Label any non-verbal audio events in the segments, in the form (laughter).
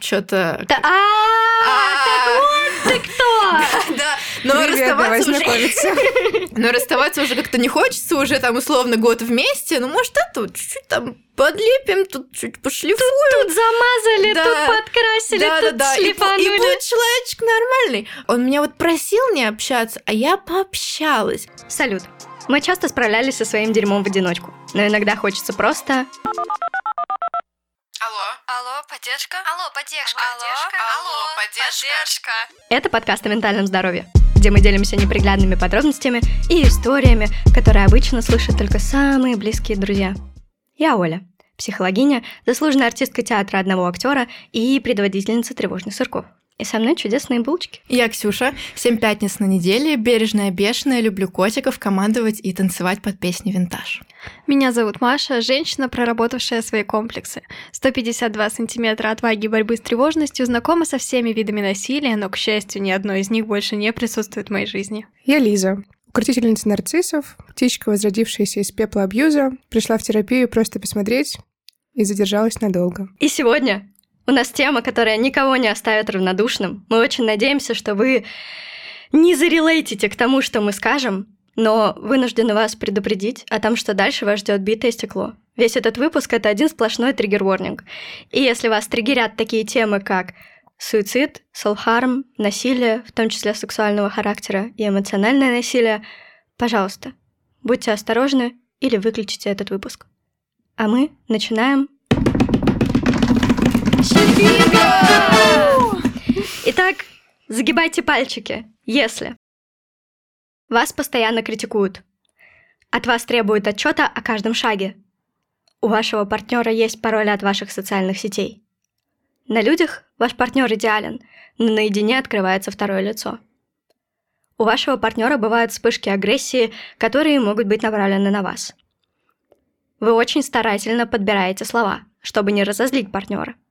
что-то... Да, а, так вот ты кто! (laughs) Да, но расставаться уже... (laughs) Но расставаться уже как-то не хочется, уже там условно год вместе, ну может это чуть-чуть там подлепим, тут чуть пошлифуем. Тут, тут замазали, да. тут подкрасили, да, тут да, да. шлифанули. И, и будет человечек нормальный. Он меня вот просил не общаться, а я пообщалась. Салют. Мы часто справлялись со своим дерьмом в одиночку, но иногда хочется просто Алло. Алло, поддержка. Алло, поддержка. Алло, поддержка. Алло, поддержка. Это подкаст о ментальном здоровье, где мы делимся неприглядными подробностями и историями, которые обычно слышат только самые близкие друзья. Я Оля, психологиня, заслуженная артистка театра одного актера и предводительница тревожных сырков. И со мной чудесные булочки. Я Ксюша, семь пятниц на неделе, бережная, бешеная, люблю котиков, командовать и танцевать под песни «Винтаж». Меня зовут Маша, женщина, проработавшая свои комплексы. 152 сантиметра отваги и борьбы с тревожностью, знакома со всеми видами насилия, но, к счастью, ни одно из них больше не присутствует в моей жизни. Я Лиза, укротительница нарциссов, птичка, возродившаяся из пепла абьюза, пришла в терапию просто посмотреть и задержалась надолго. И сегодня у нас тема, которая никого не оставит равнодушным. Мы очень надеемся, что вы не зарелейтите к тому, что мы скажем, но вынуждены вас предупредить о том, что дальше вас ждет битое стекло. Весь этот выпуск — это один сплошной триггер-ворнинг. И если вас триггерят такие темы, как суицид, селф-харм, насилие, в том числе сексуального характера и эмоциональное насилие, пожалуйста, будьте осторожны или выключите этот выпуск. А мы начинаем Итак, загибайте пальчики, если вас постоянно критикуют, от вас требуют отчета о каждом шаге, у вашего партнера есть пароли от ваших социальных сетей. На людях ваш партнер идеален, но наедине открывается второе лицо. У вашего партнера бывают вспышки агрессии, которые могут быть направлены на вас. Вы очень старательно подбираете слова, чтобы не разозлить партнера –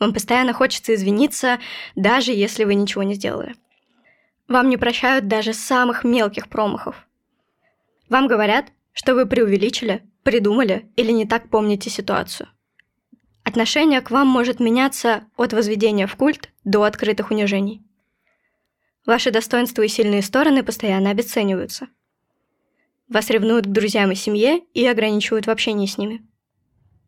вам постоянно хочется извиниться, даже если вы ничего не сделали. Вам не прощают даже самых мелких промахов. Вам говорят, что вы преувеличили, придумали или не так помните ситуацию. Отношение к вам может меняться от возведения в культ до открытых унижений. Ваши достоинства и сильные стороны постоянно обесцениваются. Вас ревнуют к друзьям и семье и ограничивают в общении с ними –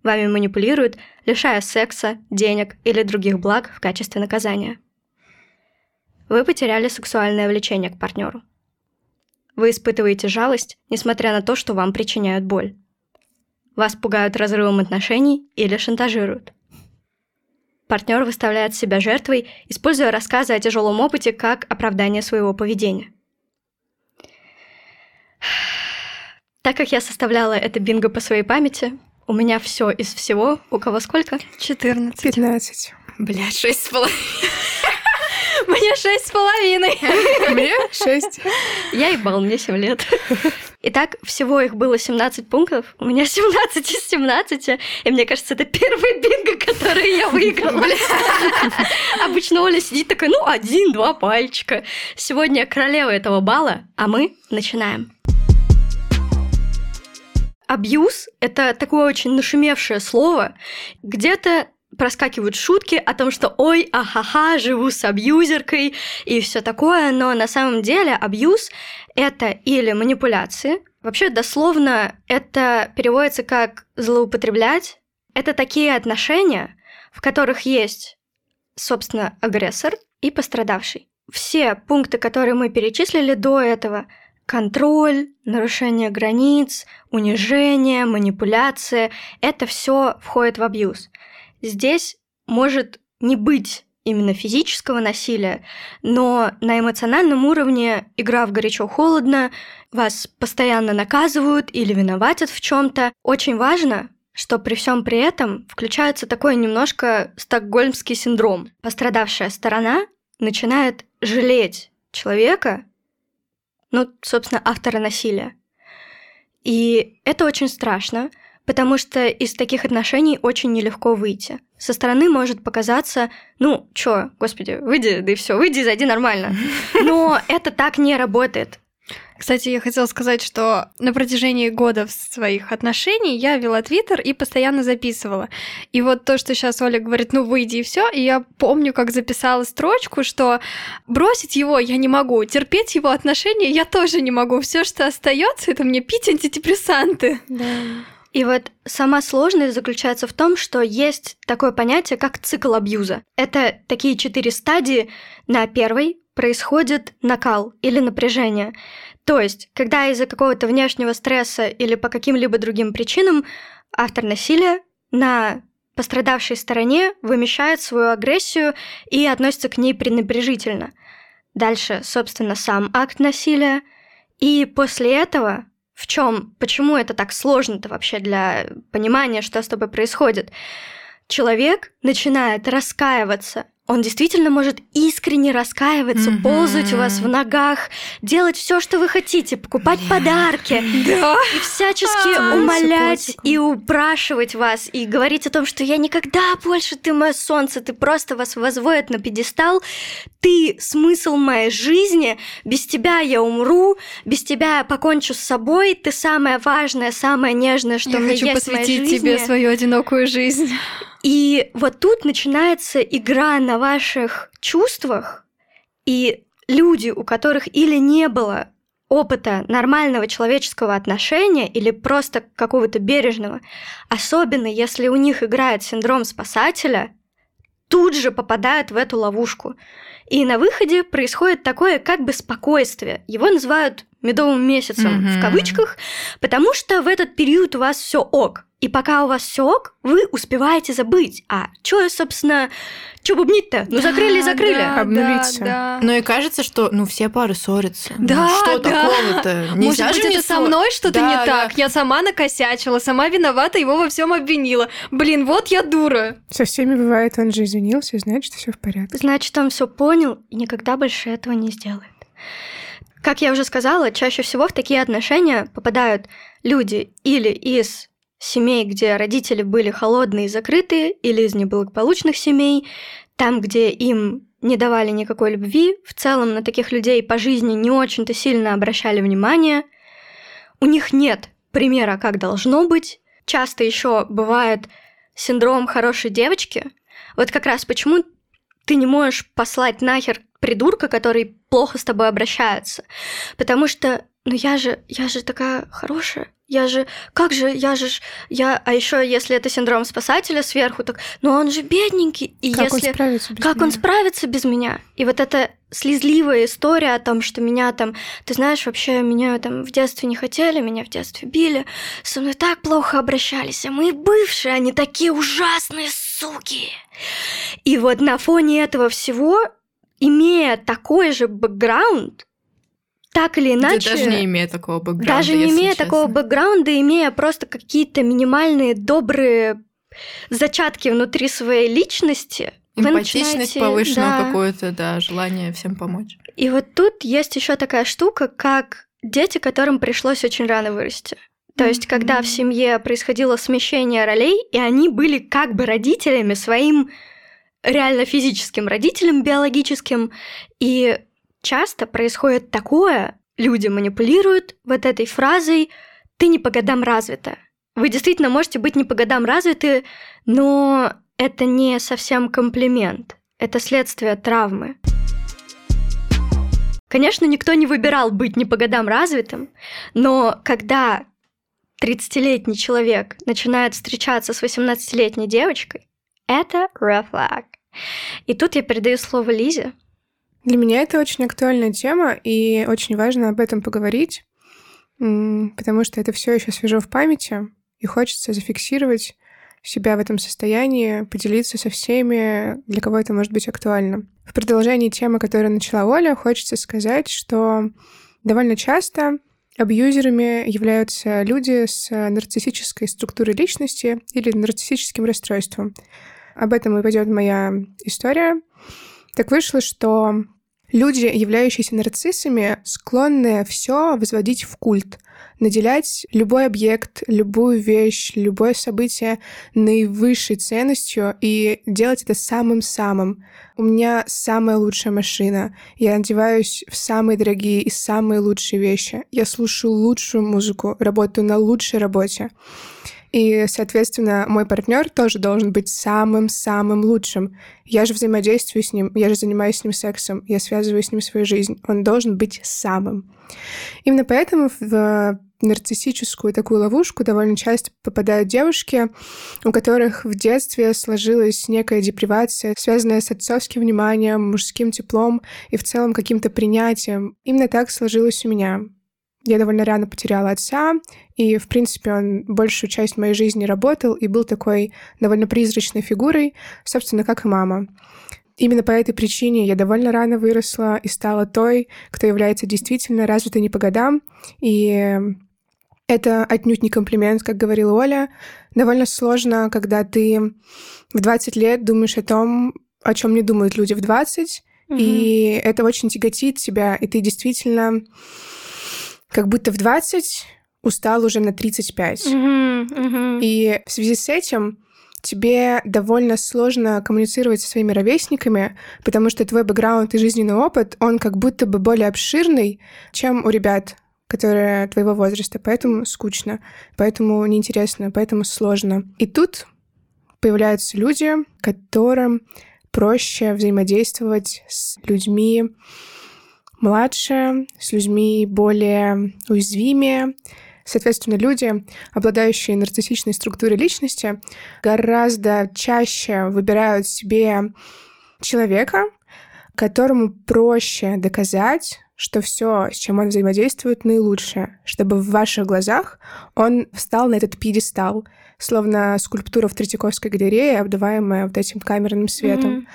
Вами манипулируют, лишая секса, денег или других благ в качестве наказания. Вы потеряли сексуальное влечение к партнеру. Вы испытываете жалость, несмотря на то, что вам причиняют боль. Вас пугают разрывом отношений или шантажируют. Партнер выставляет себя жертвой, используя рассказы о тяжелом опыте как оправдание своего поведения. (sighs) Так как я составляла это бинго по своей памяти, у меня все из всего. У кого сколько? 14. 15. Блядь, шесть с половиной. (laughs) Мне шесть с половиной. Мне шесть. Я ебал, мне семь лет. Итак, всего их было 17 пунктов. У меня 17 из 17. И мне кажется, это первый бинго, который я выиграла. (laughs) Обычно Оля сидит такая, ну, один-два пальчика. Сегодня королева этого бала, а мы начинаем. Абьюз — это такое очень нашумевшее слово. Где-то проскакивают шутки о том, что ой, ахаха, живу с абьюзеркой и все такое, но на самом деле абьюз — это или манипуляции, вообще дословно это переводится как злоупотреблять, это такие отношения, в которых есть, собственно, агрессор и пострадавший. Все пункты, которые мы перечислили до этого — контроль, нарушение границ, унижение, манипуляция – это все входит в абьюз. Здесь может не быть именно физического насилия, но на эмоциональном уровне игра в горячо-холодно, вас постоянно наказывают или виноватят в чем-то. Очень важно, что при всем при этом включается такой немножко стокгольмский синдром. Пострадавшая сторона начинает жалеть человека, ну, собственно, автора насилия. И это очень страшно, потому что из таких отношений очень нелегко выйти. Со стороны может показаться, ну, чё, господи, выйди, да и все, выйди, зайди нормально. (laughs) Но это так не работает. Кстати, я хотела сказать, что на протяжении года своих отношений я вела твиттер и постоянно записывала. И вот то, что сейчас Оля говорит, ну выйди и все, и я помню, как записала строчку, что бросить его я не могу, терпеть его отношения я тоже не могу. Все, что остается, это мне пить антидепрессанты. Да. И вот сама сложность заключается в том, что есть такое понятие, как цикл абьюза. Это такие четыре стадии. На первой происходит накал или напряжение. То есть, когда из-за какого-то внешнего стресса или по каким-либо другим причинам автор насилия на пострадавшей стороне вымещает свою агрессию и относится к ней пренебрежительно. Дальше, собственно, сам акт насилия. И после этого, в чем, почему это так сложно-то вообще для понимания, что с тобой происходит, человек начинает раскаиваться он действительно может искренне раскаиваться, mm-hmm. ползать у вас в ногах, делать все, что вы хотите, покупать подарки, да. и всячески а, умолять и упрашивать вас, и говорить о том, что я никогда больше ты мое солнце, ты просто вас возводит на пьедестал, ты смысл моей жизни, без тебя я умру, без тебя я покончу с собой, ты самое важное, самое нежное, что я у меня хочу есть посвятить в моей жизни. тебе свою одинокую жизнь. И вот тут начинается игра на ваших чувствах, и люди, у которых или не было опыта нормального человеческого отношения или просто какого-то бережного, особенно если у них играет синдром спасателя, тут же попадают в эту ловушку. И на выходе происходит такое как бы спокойствие. Его называют медовым месяцем mm-hmm. в кавычках, потому что в этот период у вас все ок. И пока у вас все ок, вы успеваете забыть. А что, собственно, что бубнить-то? Ну, закрыли, Да, закрыли. да, Обнулиться. да, да. Ну и кажется, что ну все пары ссорятся. Ну, Да, что да. такого-то? (laughs) Может Нельзя быть, же не это со ссор- мной что-то Да, не да. так? Я сама накосячила, сама виновата, его во всем обвинила. Блин, вот я дура. Со всеми бывает, он же извинился, и знает, что все в порядке. Значит, он все понял и никогда больше этого не сделает. Как я уже сказала, чаще всего в такие отношения попадают люди или из семей, где родители были холодные и закрытые, или из неблагополучных семей, там, где им не давали никакой любви, в целом на таких людей по жизни не очень-то сильно обращали внимание. У них нет примера, как должно быть. Часто еще бывает синдром хорошей девочки. Вот как раз почему ты не можешь послать нахер придурка, который плохо с тобой обращается. Потому что, ну я же, я же такая хорошая. Я же, как же, я же, я, а еще если это синдром спасателя сверху, так, ну он же бедненький, и Как он если справится без как он меня? справится без меня? И вот эта слезливая история о том, что меня там, ты знаешь, вообще меня там в детстве не хотели, меня в детстве били, со мной так плохо обращались, а мои бывшие, они такие ужасные суки. И вот на фоне этого всего, имея такой же бэкграунд, так или Да иначе... даже не имея такого бэкграунда, Даже не имея честно. такого бэкграунда, имея просто какие-то минимальные добрые зачатки внутри своей личности, Эмпатичность, начинаете- повышенное да. какое-то, да, желание всем помочь. И вот тут есть еще такая штука, как дети, которым пришлось очень рано вырасти. То есть, когда в семье происходило смещение ролей, и они были как бы родителями своим реально физическим родителям биологическим, и часто происходит такое, люди манипулируют вот этой фразой «ты не по годам развита». Вы действительно можете быть не по годам развиты, но это не совсем комплимент. Это следствие травмы. Конечно, никто не выбирал быть не по годам развитым, но когда 30-летний человек начинает встречаться с 18-летней девочкой, это red flag. И тут я передаю слово Лизе. Для меня это очень актуальная тема, и очень важно об этом поговорить, потому что это все еще свежо в памяти, и хочется зафиксировать себя в этом состоянии, поделиться со всеми, для кого это может быть актуально. В продолжении темы, которую начала Оля, хочется сказать, что довольно часто абьюзерами являются люди с нарциссической структурой личности или нарциссическим расстройством. Об этом и пойдет моя история. Так вышло, что Люди, являющиеся нарциссами, склонны все возводить в культ, наделять любой объект, любую вещь, любое событие наивысшей ценностью и делать это самым-самым. У меня самая лучшая машина. Я одеваюсь в самые дорогие и самые лучшие вещи. Я слушаю лучшую музыку, работаю на лучшей работе. И, соответственно, мой партнер тоже должен быть самым-самым лучшим. Я же взаимодействую с ним, я же занимаюсь с ним сексом, я связываю с ним свою жизнь. Он должен быть самым. Именно поэтому в нарциссическую такую ловушку довольно часто попадают девушки, у которых в детстве сложилась некая депривация, связанная с отцовским вниманием, мужским теплом и в целом каким-то принятием. Именно так сложилось у меня. Я довольно рано потеряла отца, и, в принципе, он большую часть моей жизни работал и был такой довольно призрачной фигурой, собственно, как и мама. Именно по этой причине я довольно рано выросла и стала той, кто является действительно развитой не по годам. И это отнюдь не комплимент, как говорила Оля. Довольно сложно, когда ты в 20 лет думаешь о том, о чем не думают люди в 20, угу. и это очень тяготит тебя, и ты действительно как будто в 20 устал уже на 35. Угу, угу. И в связи с этим тебе довольно сложно коммуницировать со своими ровесниками, потому что твой бэкграунд и жизненный опыт, он как будто бы более обширный, чем у ребят, которые твоего возраста. Поэтому скучно, поэтому неинтересно, поэтому сложно. И тут появляются люди, которым проще взаимодействовать с людьми, младше, с людьми более уязвимее. Соответственно, люди, обладающие нарциссичной структурой личности, гораздо чаще выбирают себе человека, которому проще доказать, что все, с чем он взаимодействует, наилучшее, чтобы в ваших глазах он встал на этот пьедестал, словно скульптура в Третьяковской галерее, обдаваемая вот этим камерным светом. Mm-hmm.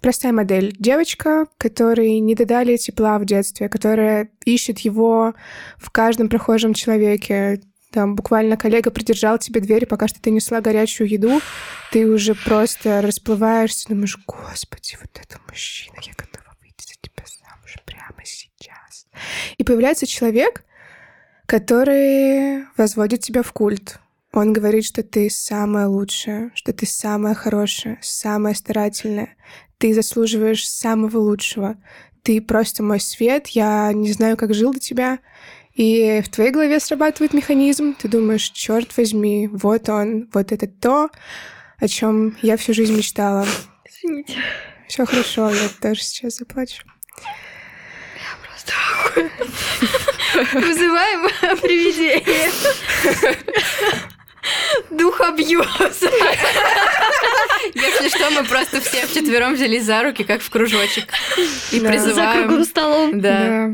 Простая модель. Девочка, которой не додали тепла в детстве, которая ищет его в каждом прохожем человеке. Там буквально коллега придержал тебе дверь, пока что ты несла горячую еду, ты уже просто расплываешься, думаешь, господи, вот это мужчина, я готова выйти за тебя замуж прямо сейчас. И появляется человек, который возводит тебя в культ. Он говорит, что ты самая лучшая, что ты самая хорошая, самая старательная, ты заслуживаешь самого лучшего. Ты просто мой свет, я не знаю, как жил до тебя. И в твоей голове срабатывает механизм, ты думаешь, черт возьми, вот он, вот это то, о чем я всю жизнь мечтала. Извините. Все хорошо, я тоже сейчас заплачу. Я просто Вызываем привидение. Дух абьюза. Если что, мы просто все вчетвером взялись за руки, как в кружочек. И призываем... За круглым столом. Да.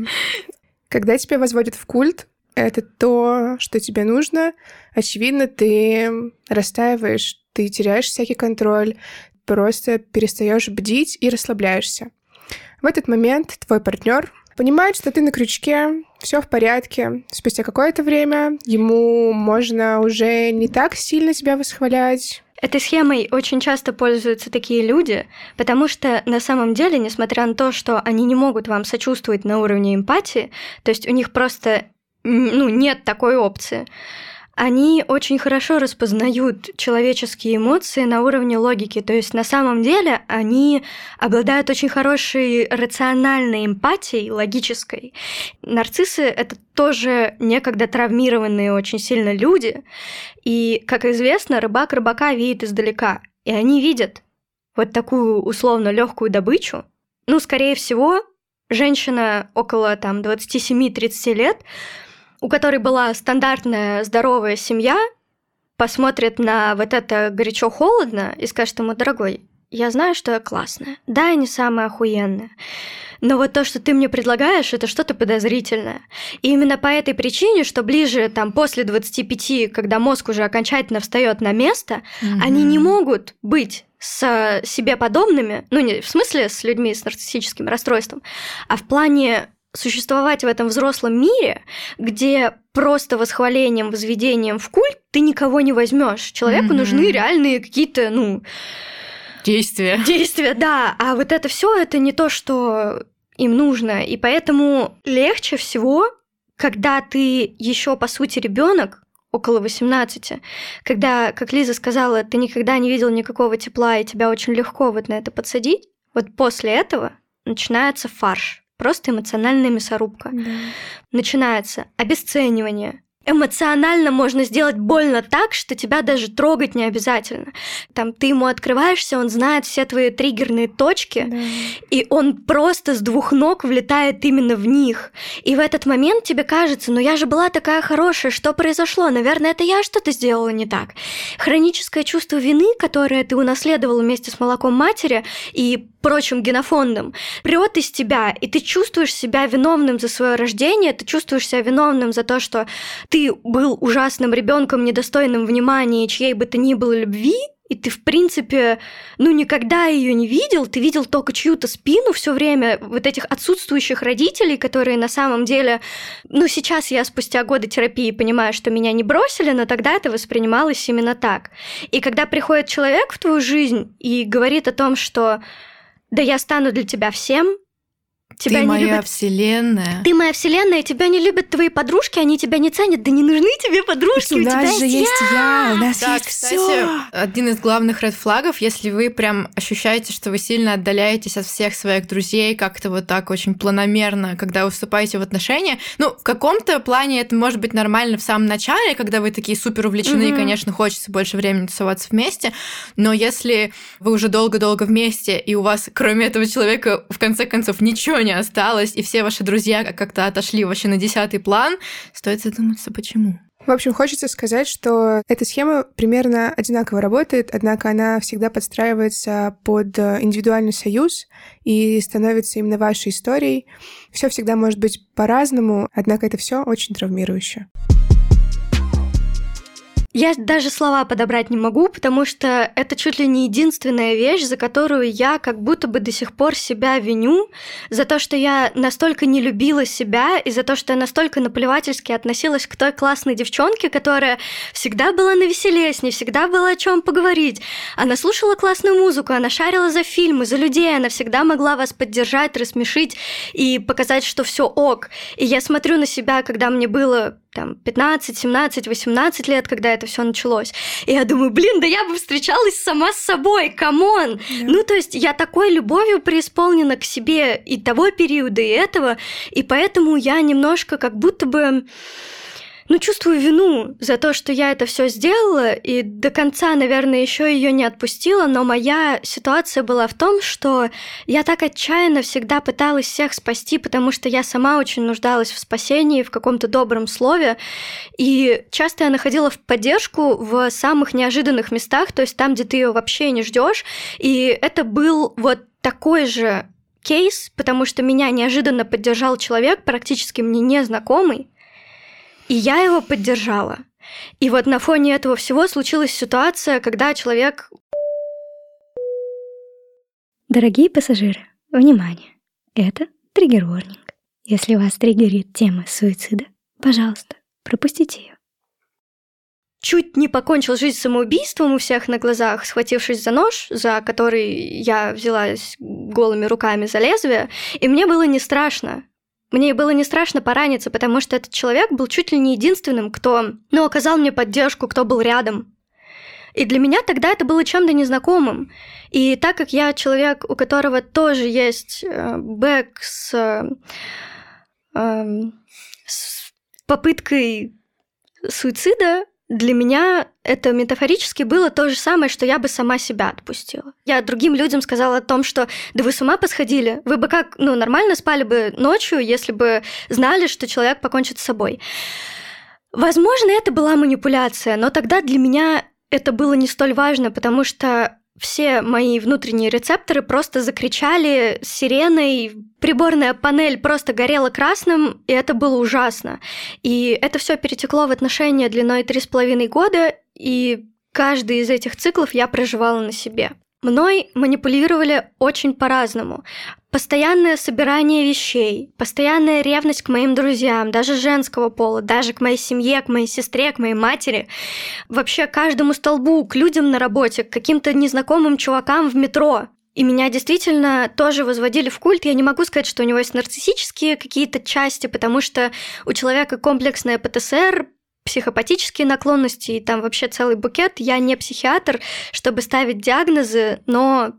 Когда тебя возводят в культ, это то, что тебе нужно. Очевидно, ты растаиваешь, ты теряешь всякий контроль, просто перестаешь бдить и расслабляешься. В этот момент твой партнер понимает, что ты на крючке, все в порядке. Спустя какое-то время ему можно уже не так сильно себя восхвалять. Этой схемой очень часто пользуются такие люди, потому что на самом деле, несмотря на то, что они не могут вам сочувствовать на уровне эмпатии, то есть у них просто ну, нет такой опции, они очень хорошо распознают человеческие эмоции на уровне логики. То есть на самом деле они обладают очень хорошей рациональной эмпатией, логической. Нарциссы — это тоже некогда травмированные очень сильно люди. И, как известно, рыбак рыбака видит издалека. И они видят вот такую условно легкую добычу. Ну, скорее всего, женщина около там 27-30 лет у которой была стандартная здоровая семья, посмотрит на вот это горячо-холодно и скажет ему, дорогой, я знаю, что я классная. Да, я не самая охуенная. Но вот то, что ты мне предлагаешь, это что-то подозрительное. И именно по этой причине, что ближе там после 25, когда мозг уже окончательно встает на место, mm-hmm. они не могут быть с себе подобными, ну не в смысле с людьми с нарциссическим расстройством, а в плане существовать в этом взрослом мире, где просто восхвалением, возведением в культ ты никого не возьмешь. Человеку mm-hmm. нужны реальные какие-то, ну... Действия. Действия, да. А вот это все это не то, что им нужно. И поэтому легче всего, когда ты еще по сути ребенок, около 18, когда, как Лиза сказала, ты никогда не видел никакого тепла, и тебя очень легко вот на это подсадить, вот после этого начинается фарш, просто эмоциональная мясорубка. Да. Начинается обесценивание, эмоционально можно сделать больно так, что тебя даже трогать не обязательно. Там ты ему открываешься, он знает все твои триггерные точки, да. и он просто с двух ног влетает именно в них. И в этот момент тебе кажется, ну я же была такая хорошая, что произошло? Наверное, это я что-то сделала не так. Хроническое чувство вины, которое ты унаследовал вместе с молоком матери и прочим генофондом, прет из тебя, и ты чувствуешь себя виновным за свое рождение, ты чувствуешь себя виновным за то, что ты был ужасным ребенком, недостойным внимания, чьей бы то ни было любви, и ты, в принципе, ну, никогда ее не видел, ты видел только чью-то спину все время, вот этих отсутствующих родителей, которые на самом деле, ну, сейчас я спустя годы терапии понимаю, что меня не бросили, но тогда это воспринималось именно так. И когда приходит человек в твою жизнь и говорит о том, что да я стану для тебя всем, Тебя ты не моя любят... вселенная. Ты моя вселенная, тебя не любят твои подружки, они тебя не ценят. Да не нужны тебе подружки, у, у тебя же есть я. У нас да, есть кстати, всё. один из главных ред флагов, если вы прям ощущаете, что вы сильно отдаляетесь от всех своих друзей, как-то вот так очень планомерно, когда вы вступаете в отношения. Ну, в каком-то плане это может быть нормально в самом начале, когда вы такие супер увлечены, mm-hmm. и, конечно, хочется больше времени тусоваться вместе. Но если вы уже долго-долго вместе, и у вас, кроме этого человека, в конце концов, ничего не осталось, и все ваши друзья как-то отошли вообще на десятый план, стоит задуматься, почему. В общем, хочется сказать, что эта схема примерно одинаково работает, однако она всегда подстраивается под э, индивидуальный союз и становится именно вашей историей. Все всегда может быть по-разному, однако это все очень травмирующе. Я даже слова подобрать не могу, потому что это чуть ли не единственная вещь, за которую я как будто бы до сих пор себя виню, за то, что я настолько не любила себя, и за то, что я настолько наплевательски относилась к той классной девчонке, которая всегда была на веселе, с ней всегда было о чем поговорить. Она слушала классную музыку, она шарила за фильмы, за людей, она всегда могла вас поддержать, рассмешить и показать, что все ок. И я смотрю на себя, когда мне было там 15, 17, 18 лет, когда это все началось. И я думаю, блин, да я бы встречалась сама с собой, come on! Да. Ну, то есть я такой любовью преисполнена к себе и того периода, и этого, и поэтому я немножко как будто бы ну, чувствую вину за то, что я это все сделала, и до конца, наверное, еще ее не отпустила, но моя ситуация была в том, что я так отчаянно всегда пыталась всех спасти, потому что я сама очень нуждалась в спасении, в каком-то добром слове, и часто я находила в поддержку в самых неожиданных местах, то есть там, где ты ее вообще не ждешь, и это был вот такой же кейс, потому что меня неожиданно поддержал человек, практически мне незнакомый, и я его поддержала. И вот на фоне этого всего случилась ситуация, когда человек... Дорогие пассажиры, внимание! Это триггер-ворнинг. Если вас триггерит тема суицида, пожалуйста, пропустите ее. Чуть не покончил жизнь самоубийством у всех на глазах, схватившись за нож, за который я взялась голыми руками за лезвие, и мне было не страшно. Мне было не страшно пораниться, потому что этот человек был чуть ли не единственным, кто, ну, оказал мне поддержку, кто был рядом. И для меня тогда это было чем-то незнакомым. И так как я человек, у которого тоже есть э, бэк с, э, э, с попыткой суицида, для меня это метафорически было то же самое, что я бы сама себя отпустила. Я другим людям сказала о том, что да вы с ума посходили, вы бы как, ну, нормально спали бы ночью, если бы знали, что человек покончит с собой. Возможно, это была манипуляция, но тогда для меня это было не столь важно, потому что все мои внутренние рецепторы просто закричали сиреной, приборная панель просто горела красным, и это было ужасно. И это все перетекло в отношения длиной три с половиной года, и каждый из этих циклов я проживала на себе. Мной манипулировали очень по-разному. Постоянное собирание вещей, постоянная ревность к моим друзьям, даже женского пола, даже к моей семье, к моей сестре, к моей матери, вообще каждому столбу, к людям на работе, к каким-то незнакомым чувакам в метро. И меня действительно тоже возводили в культ. Я не могу сказать, что у него есть нарциссические какие-то части, потому что у человека комплексная ПТСР, психопатические наклонности и там вообще целый букет. Я не психиатр, чтобы ставить диагнозы, но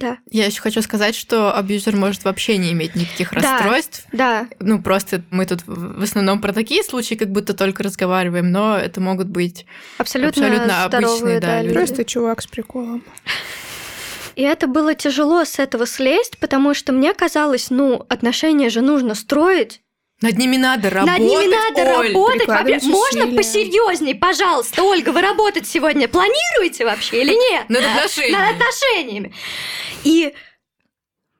да. Я еще хочу сказать, что абьюзер может вообще не иметь никаких Да, расстройств. Да, Ну, просто мы тут в основном про такие случаи как будто только разговариваем, но это могут быть абсолютно, Абсолютно здоровые, обычные, да, люди. Просто чувак с приколом. И это было тяжело с этого слезть, потому что мне казалось, ну, отношения же нужно строить. Над ними надо работать. Над ними надо Оль. работать. Вообще, можно посерьезней, пожалуйста, Ольга, вы работать сегодня планируете вообще или нет? Над отношениями. Над отношениями. И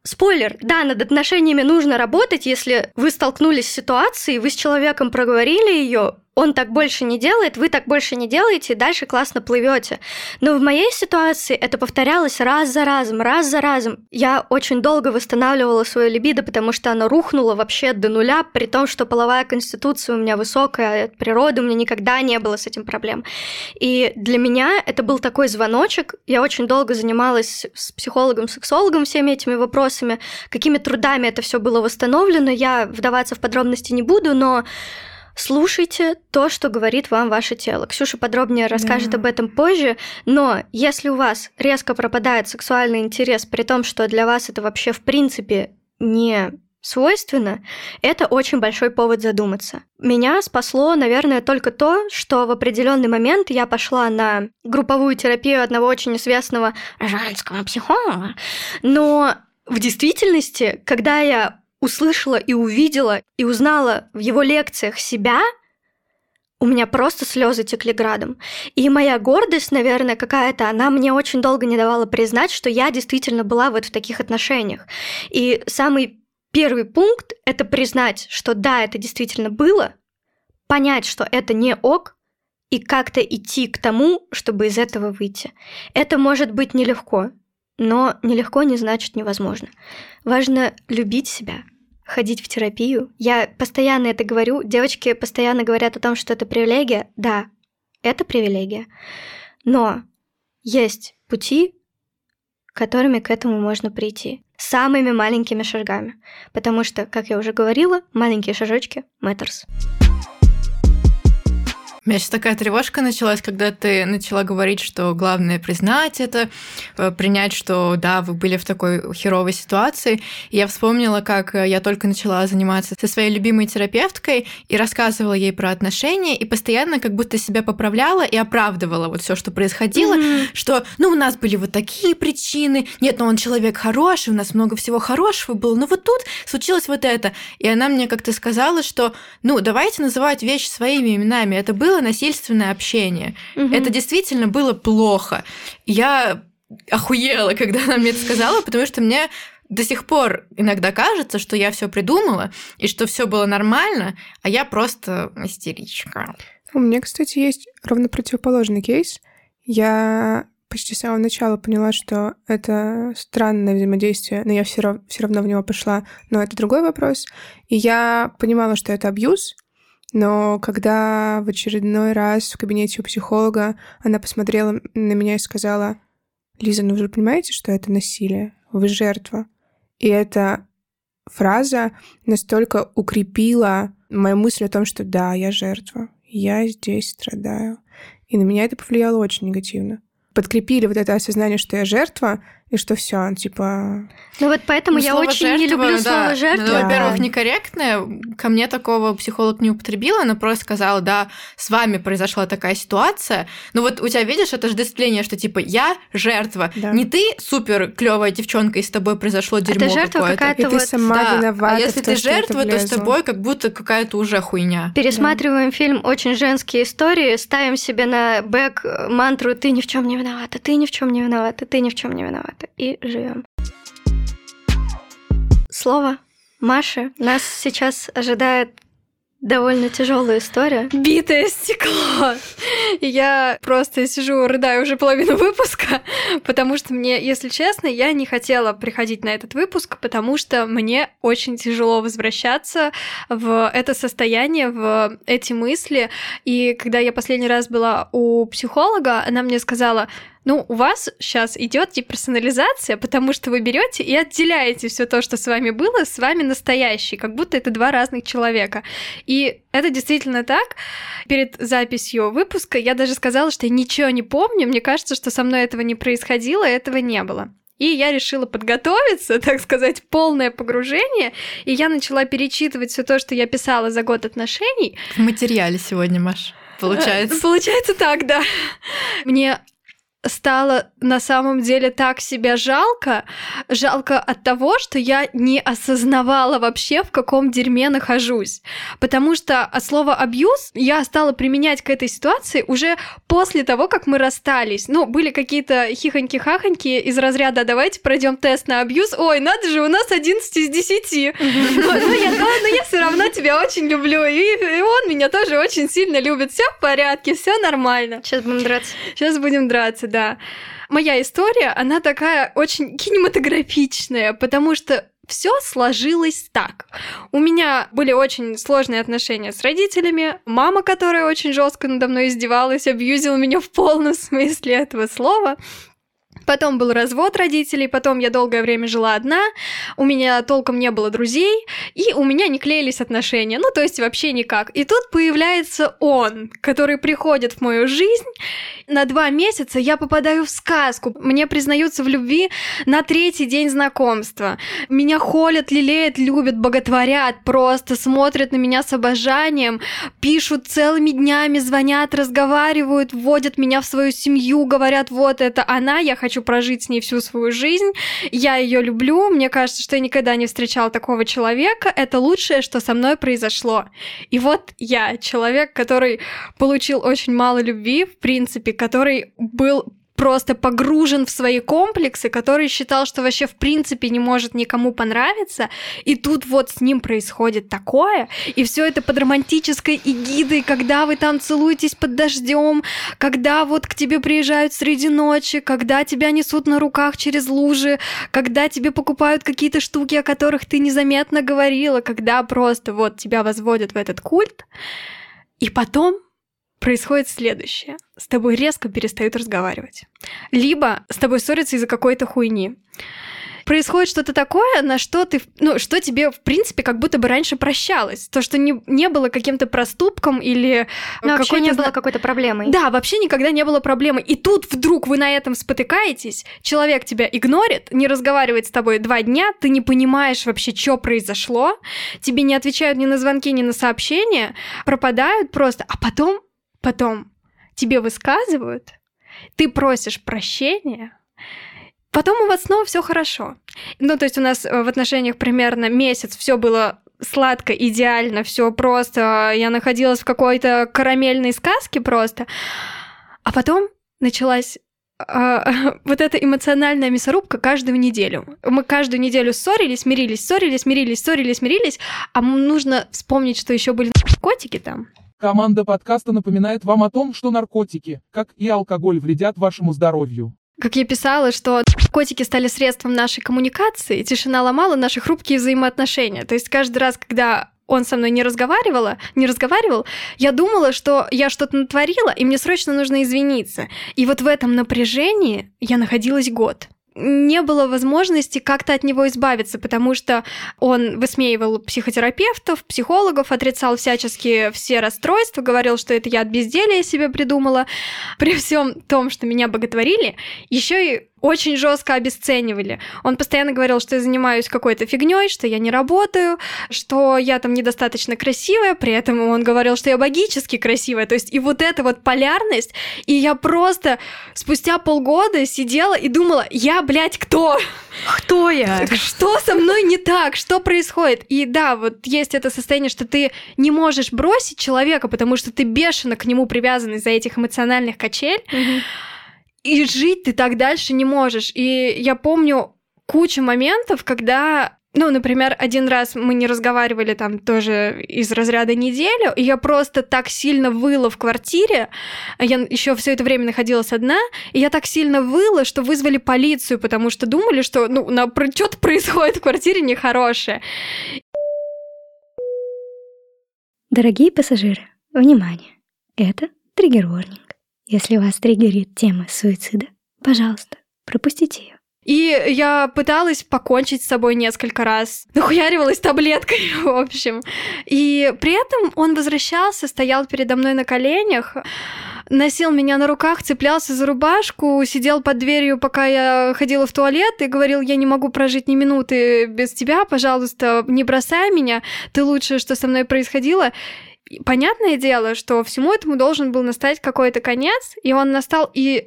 Спойлер, да, над отношениями нужно работать, если вы столкнулись с ситуацией, вы с человеком проговорили ее, он так больше не делает, вы так больше не делаете, и дальше классно плывете. Но в моей ситуации это повторялось раз за разом, раз за разом. Я очень долго восстанавливала свою либидо, потому что оно рухнуло вообще до нуля, при том, что половая конституция у меня высокая, от природы у меня никогда не было с этим проблем. И для меня это был такой звоночек. Я очень долго занималась с психологом, сексологом всеми этими вопросами, какими трудами это все было восстановлено. Я вдаваться в подробности не буду, но слушайте то, что говорит вам ваше тело. Ксюша подробнее расскажет Да. об этом позже, но если у вас резко пропадает сексуальный интерес, при том, что для вас это вообще в принципе не свойственно, это очень большой повод задуматься. Меня спасло, наверное, только то, что в определенный момент я пошла на групповую терапию одного очень известного женского психолога, но в действительности, когда я услышала и увидела и узнала в его лекциях себя, у меня просто слезы текли градом. И моя гордость, наверное, какая-то, она мне очень долго не давала признать, что я действительно была вот в таких отношениях. И самый первый пункт — это признать, что да, это действительно было, понять, что это не ок, и как-то идти к тому, чтобы из этого выйти. Это может быть нелегко, но нелегко не значит невозможно. Важно любить себя, ходить в терапию. Я постоянно это говорю. Девочки постоянно говорят о том, что это привилегия. Да, это привилегия. Но есть пути, которыми к этому можно прийти. Самыми маленькими шагами. Потому что, как я уже говорила, маленькие шажочки matters. У меня сейчас такая тревожка началась, когда ты начала говорить, что главное признать это, э, принять, что да, вы были в такой херовой ситуации. И я вспомнила, как э, я только начала заниматься со своей любимой терапевткой и рассказывала ей про отношения, и постоянно как будто себя поправляла и оправдывала вот все, что происходило, что, ну, у нас были вот такие причины, нет, ну, он человек хороший, у нас много всего хорошего было, но вот тут случилось вот это. И она мне как-то сказала, что, ну, давайте называть вещи своими именами. Это было насильственное общение. Мгм. Это действительно было плохо. Я охуела, (laughs) когда она мне это сказала, потому что мне до сих пор иногда кажется, что я все придумала и что все было нормально, а я просто истеричка. У меня, кстати, есть ровно противоположный кейс. Я почти с самого начала поняла, что это странное взаимодействие, но я все равно, все равно в него пошла. Но это другой вопрос. И я понимала, что это абьюз, но когда в очередной раз в кабинете у психолога она посмотрела на меня и сказала, Лиза, ну вы же понимаете, что это насилие? Вы жертва. И эта фраза настолько укрепила мою мысль о том, что да, я жертва, я здесь страдаю. И на меня это повлияло очень негативно. Подкрепили вот это осознание, что я жертва, и что все, типа... Ну вот поэтому Ну, я очень не «жертва», люблю да. слово жертва. Ну, Да. во-первых, некорректное. Ко мне такого психолог не употребила, она просто сказала, да, с вами произошла такая ситуация. Ну вот у тебя, видишь, это отождествление, что типа я жертва. Да. Не ты супер клевая девчонка, и с тобой произошло дерьмо жертва какое-то. какая-то И ты вот- сама Да, виновата а если в том, ты жертва, то с тобой как будто какая-то уже хуйня. Пересматриваем фильм «Очень женские истории», ставим себе на бэк мантру «ты ни в чем не виновата, ты ни в чем не виновата, ты ни в чем не виновата» и живем. Слово Маши. Нас сейчас ожидает довольно тяжелая история. Битое стекло. Я просто сижу, рыдаю уже половину выпуска, потому что мне, если честно, я не хотела приходить на этот выпуск, потому что мне очень тяжело возвращаться в это состояние, в эти мысли. И когда я последний раз была у психолога, она мне сказала, ну, у вас сейчас идет деперсонализация, потому что вы берете и отделяете все то, что с вами было, с вами настоящий, как будто это два разных человека. И это действительно так. Перед записью выпуска я даже сказала, что я ничего не помню. Мне кажется, что со мной этого не происходило, этого не было. И я решила подготовиться, (laughs) так сказать, полное погружение, и я начала перечитывать все то, что я писала за год отношений. В материале сегодня, Маш. Получается. Получается так, да. Мне стало на самом деле так себя жалко. Жалко от того, что я не осознавала вообще, в каком дерьме нахожусь. Потому что от слова абьюз я стала применять к этой ситуации уже после того, как мы расстались. Ну, были какие-то хихоньки-хахоньки из разряда «давайте пройдем тест на абьюз». Ой, надо же, у нас 11 из 10. Но я все равно тебя очень люблю. И он меня тоже очень сильно любит. Все в порядке, все нормально. Сейчас будем драться. Сейчас будем драться, да. Моя история, она такая очень кинематографичная, потому что все сложилось так. У меня были очень сложные отношения с родителями. Мама, которая очень жестко надо мной издевалась, абьюзила меня в полном (laughs) смысле этого слова. Потом был развод родителей, потом я долгое время жила одна, у меня толком не было друзей, и у меня не клеились отношения, ну то есть вообще никак. И тут появляется он, который приходит в мою жизнь, на два месяца я попадаю в сказку. Мне признаются в любви на третий день знакомства. Меня холят, лелеют, любят, боготворят, просто смотрят на меня с обожанием, пишут целыми днями, звонят, разговаривают, вводят меня в свою семью, говорят, вот это она, я хочу прожить с ней всю свою жизнь, я ее люблю, мне кажется, что я никогда не встречала такого человека, это лучшее, что со мной произошло. И вот я, человек, который получил очень мало любви, в принципе, который был просто погружен в свои комплексы, который считал, что вообще в принципе не может никому понравиться, и тут вот с ним происходит такое, и все это под романтической эгидой, когда вы там целуетесь под дождем, когда вот к тебе приезжают среди ночи, когда тебя несут на руках через лужи, когда тебе покупают какие-то штуки, о которых ты незаметно говорила, когда просто вот тебя возводят в этот культ, и потом происходит следующее. С тобой резко перестают разговаривать. Либо с тобой ссорятся из-за какой-то хуйни. Происходит что-то такое, на что ты, ну, что тебе, в принципе, как будто бы раньше прощалось. То, что не, не было каким-то проступком или... Ну, вообще не было какой-то проблемой. Да, вообще никогда не было проблемы. И тут вдруг вы на этом спотыкаетесь, человек тебя игнорит, не разговаривает с тобой два дня, ты не понимаешь вообще, что произошло, тебе не отвечают ни на звонки, ни на сообщения, пропадают просто, а потом потом тебе высказывают, ты просишь прощения, потом у вас снова все хорошо. Ну, то есть у нас э, в отношениях примерно месяц все было сладко, идеально, все просто. Я находилась в какой-то карамельной сказке просто. А потом началась а, (laughs) вот эта эмоциональная мясорубка каждую неделю. Мы каждую неделю ссорились, мирились, ссорились, мирились, ссорились, мирились, а нужно вспомнить, что еще были котики там. Команда подкаста напоминает вам о том, что наркотики, как и алкоголь, вредят вашему здоровью. Как я писала, что котики стали средством нашей коммуникации, тишина ломала наши хрупкие взаимоотношения. То есть каждый раз, когда он со мной не разговаривала, не разговаривал, я думала, что я что-то натворила, и мне срочно нужно извиниться. И вот в этом напряжении я находилась год не было возможности как-то от него избавиться, потому что он высмеивал психотерапевтов, психологов, отрицал всячески все расстройства, говорил, что это я от безделия себе придумала. При всем том, что меня боготворили, еще и очень жестко обесценивали. Он постоянно говорил, что я занимаюсь какой-то фигней, что я не работаю, что я там недостаточно красивая, при этом он говорил, что я богически красивая. То есть и вот эта вот полярность, и я просто спустя полгода сидела и думала, я, блядь, кто? Кто я? Что со мной не так? Что происходит? И да, вот есть это состояние, что ты не можешь бросить человека, потому что ты бешено к нему привязан из-за этих эмоциональных качель. Mm-hmm. И жить ты так дальше не можешь. И я помню кучу моментов, когда ну, например, один раз мы не разговаривали там тоже из разряда неделю, и я просто так сильно выла в квартире, я еще все это время находилась одна, и я так сильно выла, что вызвали полицию, потому что думали, что ну, на, что-то (laughs) происходит в квартире нехорошее. Дорогие пассажиры, внимание! Это триггер-ворнинг. Если вас триггерит тема суицида, пожалуйста, пропустите ее. И я пыталась покончить с собой несколько раз. (laughs) Нахуяривалась таблеткой, (laughs) в общем. И при этом он возвращался, стоял передо мной на коленях, носил меня на руках, цеплялся за рубашку, сидел под дверью, пока я ходила в туалет, и говорил, я не могу прожить ни минуты без тебя, пожалуйста, не бросай меня, ты лучшее, что со мной происходило. Понятное дело, что всему этому должен был настать какой-то конец, и он настал, и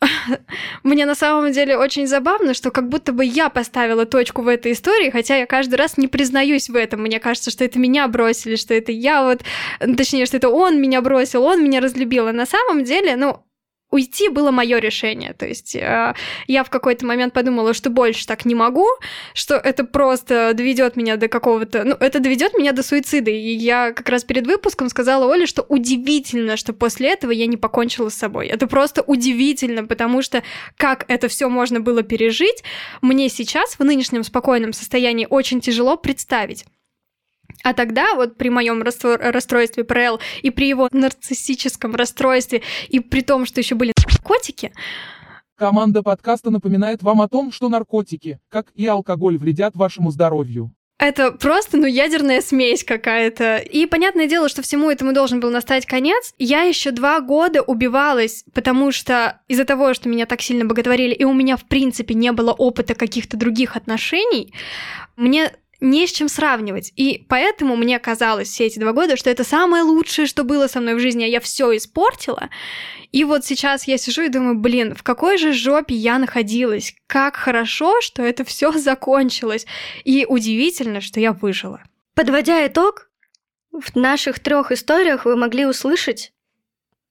(laughs) мне на самом деле очень забавно, что как будто бы я поставила точку в этой истории, хотя я каждый раз не признаюсь в этом. Мне кажется, что это меня бросили, что это я вот, точнее, что это он меня бросил, он меня разлюбил. А на самом деле, ну, уйти было мое решение. То есть э, я в какой-то момент подумала, что больше так не могу, что это просто доведет меня до какого-то... Ну, это доведет меня до суицида. И я как раз перед выпуском сказала Оле, что удивительно, что после этого я не покончила с собой. Это просто удивительно, потому что как это все можно было пережить, мне сейчас в нынешнем спокойном состоянии очень тяжело представить. А тогда вот при моем расстройстве ПРЛ и при его нарциссическом расстройстве и при том, что еще были наркотики, Команда подкаста напоминает вам о том, что наркотики, как и алкоголь, вредят вашему здоровью. Это просто, ну, ядерная смесь какая-то. И понятное дело, что всему этому должен был настать конец. Я еще два года убивалась, потому что из-за того, что меня так сильно боготворили, и у меня, в принципе, не было опыта каких-то других отношений, мне не с чем сравнивать. И поэтому мне казалось все эти два года, что это самое лучшее, что было со мной в жизни, а я все испортила. И вот сейчас я сижу и думаю, блин, в какой же жопе я находилась? Как хорошо, что это все (laughs) закончилось. И удивительно, что я выжила. Подводя итог, в наших трех историях вы могли услышать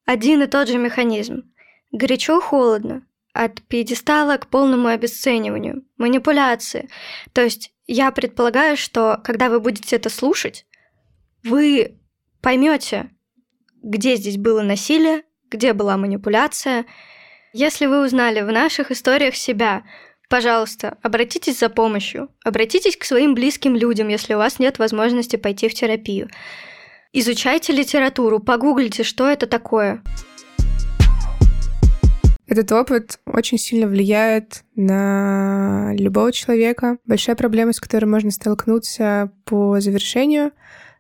один и тот же механизм. Горячо-холодно, от пьедестала к полному обесцениванию, манипуляции. То есть я предполагаю, что когда вы будете это слушать, вы поймете, где здесь было насилие, где была манипуляция. Если вы узнали в наших историях себя, пожалуйста, обратитесь за помощью, обратитесь к своим близким людям, если у вас нет возможности пойти в терапию. Изучайте литературу, погуглите, что это такое. Этот опыт очень сильно влияет на любого человека. Большая проблема, с которой можно столкнуться по завершению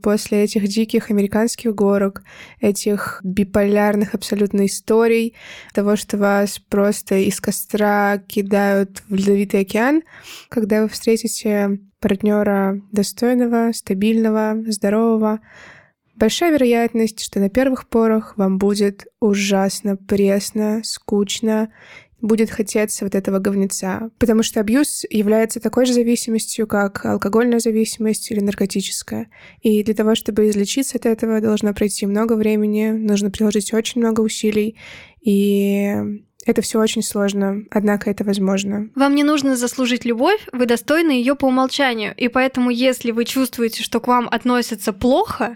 после этих диких американских горок, этих биполярных абсолютно историй, того, что вас просто из костра кидают в ледовитый океан, когда вы встретите партнера достойного, стабильного, здорового, Большая вероятность, что на первых порах вам будет ужасно пресно, скучно, будет хотеться вот этого говнеца. Потому что абьюз является такой же зависимостью, как алкогольная зависимость или наркотическая. И для того, чтобы излечиться от этого, должно пройти много времени, нужно приложить очень много усилий. И это все очень сложно, однако это возможно. Вам не нужно заслужить любовь, вы достойны ее по умолчанию. И поэтому, если вы чувствуете, что к вам относятся плохо,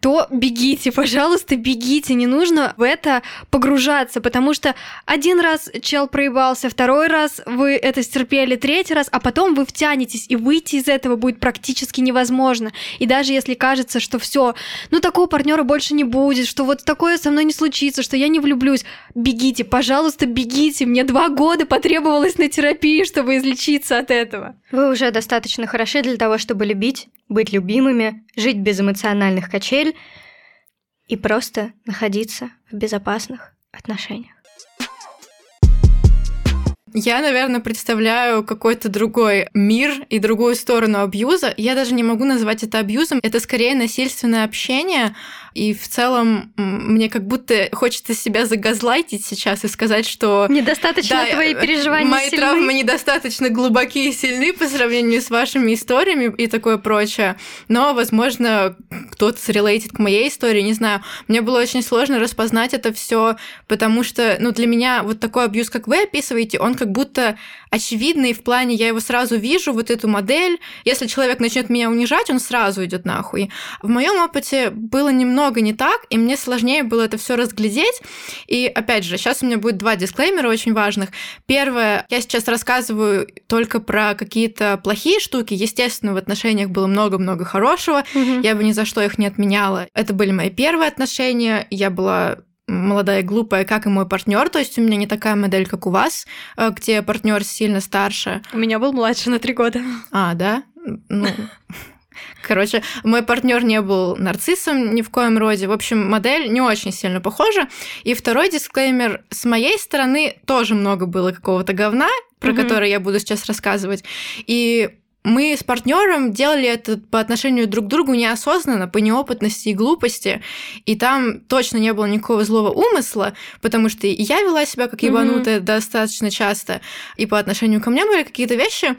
то бегите, пожалуйста, бегите, не нужно в это погружаться, потому что один раз чел проебался, второй раз вы это стерпели, третий раз, а потом вы втянетесь, и выйти из этого будет практически невозможно. И даже если кажется, что все, ну такого партнера больше не будет, что вот такое со мной не случится, что я не влюблюсь, бегите, пожалуйста, бегите. Мне два года потребовалось на терапии, чтобы излечиться от этого. Вы уже достаточно хороши для того, чтобы любить, быть любимыми, жить без эмоциональных качель и просто находиться в безопасных отношениях. Я, наверное, представляю какой-то другой мир и другую сторону абьюза. Я даже не могу назвать это абьюзом. Это скорее насильственное общение. И в целом мне как будто хочется себя загазлайтить сейчас и сказать, что... Недостаточно да, твои переживания Мои сильны. травмы недостаточно глубокие и сильны по сравнению с вашими историями и такое прочее. Но, возможно, кто-то срелейтит к моей истории, не знаю. Мне было очень сложно распознать это все, потому что, ну, для меня вот такой абьюз, как вы описываете, он как будто очевидный в плане, я его сразу вижу, вот эту модель. Если человек начнет меня унижать, он сразу идет нахуй. В моем опыте было немного не так, и мне сложнее было это все разглядеть. И опять же, сейчас у меня будет два дисклеймера очень важных. Первое, я сейчас рассказываю только про какие-то плохие штуки. Естественно, в отношениях было много-много хорошего. Угу. Я бы ни за что их не отменяла. Это были мои первые отношения. Я была молодая и глупая, как и мой партнер. То есть у меня не такая модель, как у вас, э, где партнер сильно старше. У меня был младше на три года. А, да? (laughs) Ну, Короче, мой партнер не был нарциссом ни в коем роде. В общем, модель не очень сильно похожа. И второй дисклеймер с моей стороны тоже много было какого-то говна, про mm-hmm. который я буду сейчас рассказывать. И мы с партнером делали это по отношению друг к другу неосознанно, по неопытности и глупости. И там точно не было никакого злого умысла, потому что и я вела себя как ебанутая mm-hmm. достаточно часто. И по отношению ко мне были какие-то вещи,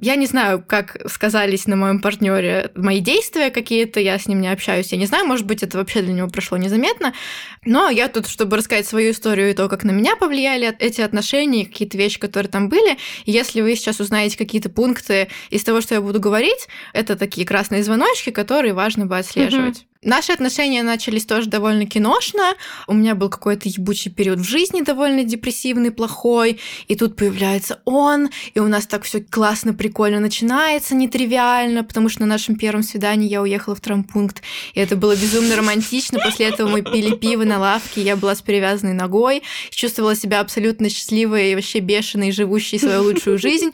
я не знаю, как сказались на моем партнере мои действия какие-то, я с ним не общаюсь, я не знаю, может быть, это вообще для него прошло незаметно, но я тут, чтобы рассказать свою историю и то, как на меня повлияли эти отношения, какие-то вещи, которые там были, если вы сейчас узнаете какие-то пункты из того, что я буду говорить, это такие красные звоночки, которые важно бы отслеживать. Наши отношения начались тоже довольно киношно. У меня был какой-то ебучий период в жизни довольно депрессивный, плохой. И тут появляется он, и у нас так все классно, прикольно начинается, нетривиально, потому что на нашем первом свидании я уехала в травмпункт, и это было безумно романтично. После этого мы пили пиво на лавке, я была с перевязанной ногой, чувствовала себя абсолютно счастливой и вообще бешеной, живущей свою лучшую жизнь.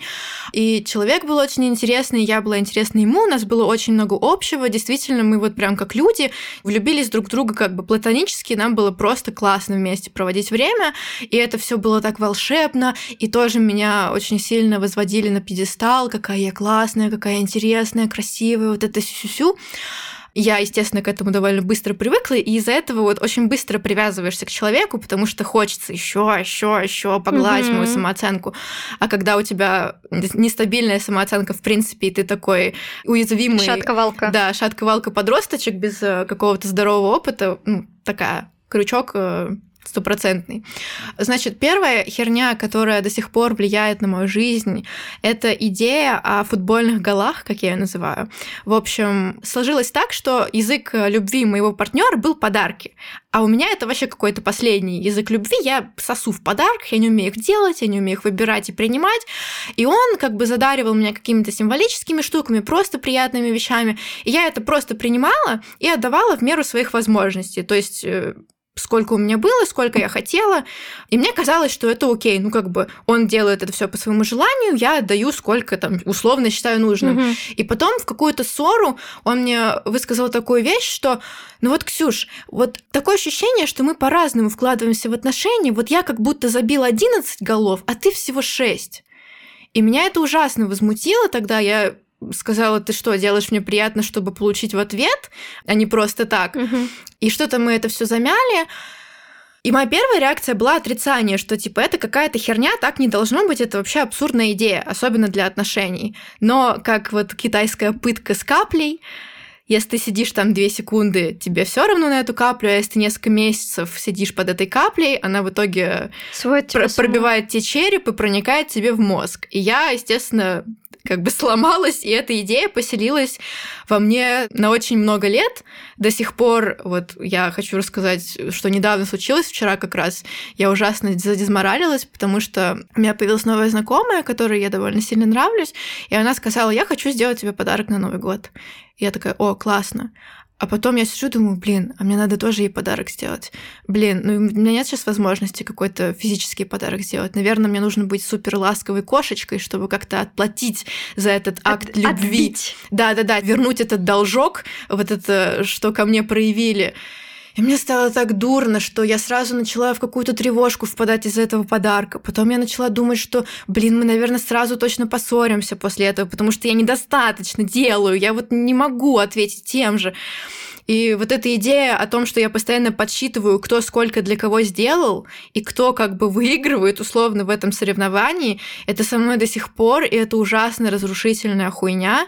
И человек был очень интересный, я была интересна ему, у нас было очень много общего. Действительно, мы вот прям как люди люди влюбились друг в друга как бы платонически, нам было просто классно вместе проводить время, и это все было так волшебно, и тоже меня очень сильно возводили на пьедестал, какая я классная, какая интересная, красивая, вот это сю-сю-сю. Я, естественно, к этому довольно быстро привыкла, и из-за этого вот очень быстро привязываешься к человеку, потому что хочется еще, еще, еще погладить mm-hmm. мою самооценку. А когда у тебя нестабильная самооценка, в принципе, и ты такой уязвимый... Шатковалка. Да, шатковалка подросточек без э, какого-то здорового опыта, ну, такая крючок э, стопроцентный. Значит, первая херня, которая до сих пор влияет на мою жизнь, это идея о футбольных голах, как я ее называю. В общем, сложилось так, что язык любви моего партнера был подарки. А у меня это вообще какой-то последний язык любви. Я сосу в подарках, я не умею их делать, я не умею их выбирать и принимать. И он как бы задаривал меня какими-то символическими штуками, просто приятными вещами. И я это просто принимала и отдавала в меру своих возможностей. То есть э, сколько у меня было, сколько я хотела. И мне казалось, что это окей. Ну, как бы он делает это все по своему желанию, я отдаю сколько там условно считаю нужным. Угу. И потом в какую-то ссору он мне высказал такую вещь, что ну вот, Ксюш, вот такое ощущение, что мы по-разному вкладываемся в отношения. Вот я как будто забил 11 голов, а ты всего 6. И меня это ужасно возмутило тогда. Я сказала, ты что, делаешь мне приятно, чтобы получить в ответ, а не просто так. Угу. И что-то мы это все замяли. И моя первая реакция была отрицание, что типа это какая-то херня, так не должно быть, это вообще абсурдная идея, особенно для отношений. Но как вот китайская пытка с каплей, если ты сидишь там две секунды, тебе все равно на эту каплю, а если ты несколько месяцев сидишь под этой каплей, она в итоге пр- пробивает тебе череп и проникает тебе в мозг. И я, естественно, как бы сломалась, и эта идея поселилась во мне на очень много лет. До сих пор, вот я хочу рассказать, что недавно случилось, вчера как раз, я ужасно задизморалилась, потому что у меня появилась новая знакомая, которой я довольно сильно нравлюсь, и она сказала, я хочу сделать тебе подарок на Новый год. Я такая, о, классно. А потом я сижу, думаю, блин, а мне надо тоже ей подарок сделать. Блин, ну у меня нет сейчас возможности какой-то физический подарок сделать. Наверное, мне нужно быть супер ласковой кошечкой, чтобы как-то отплатить за этот акт От, любви. Да-да-да, вернуть этот должок, вот это, что ко мне проявили. И мне стало так дурно, что я сразу начала в какую-то тревожку впадать из-за этого подарка. Потом я начала думать, что, блин, мы, наверное, сразу точно поссоримся после этого, потому что я недостаточно делаю, я вот не могу ответить тем же. И вот эта идея о том, что я постоянно подсчитываю, кто сколько для кого сделал, и кто как бы выигрывает условно в этом соревновании, это со мной до сих пор, и это ужасно разрушительная хуйня.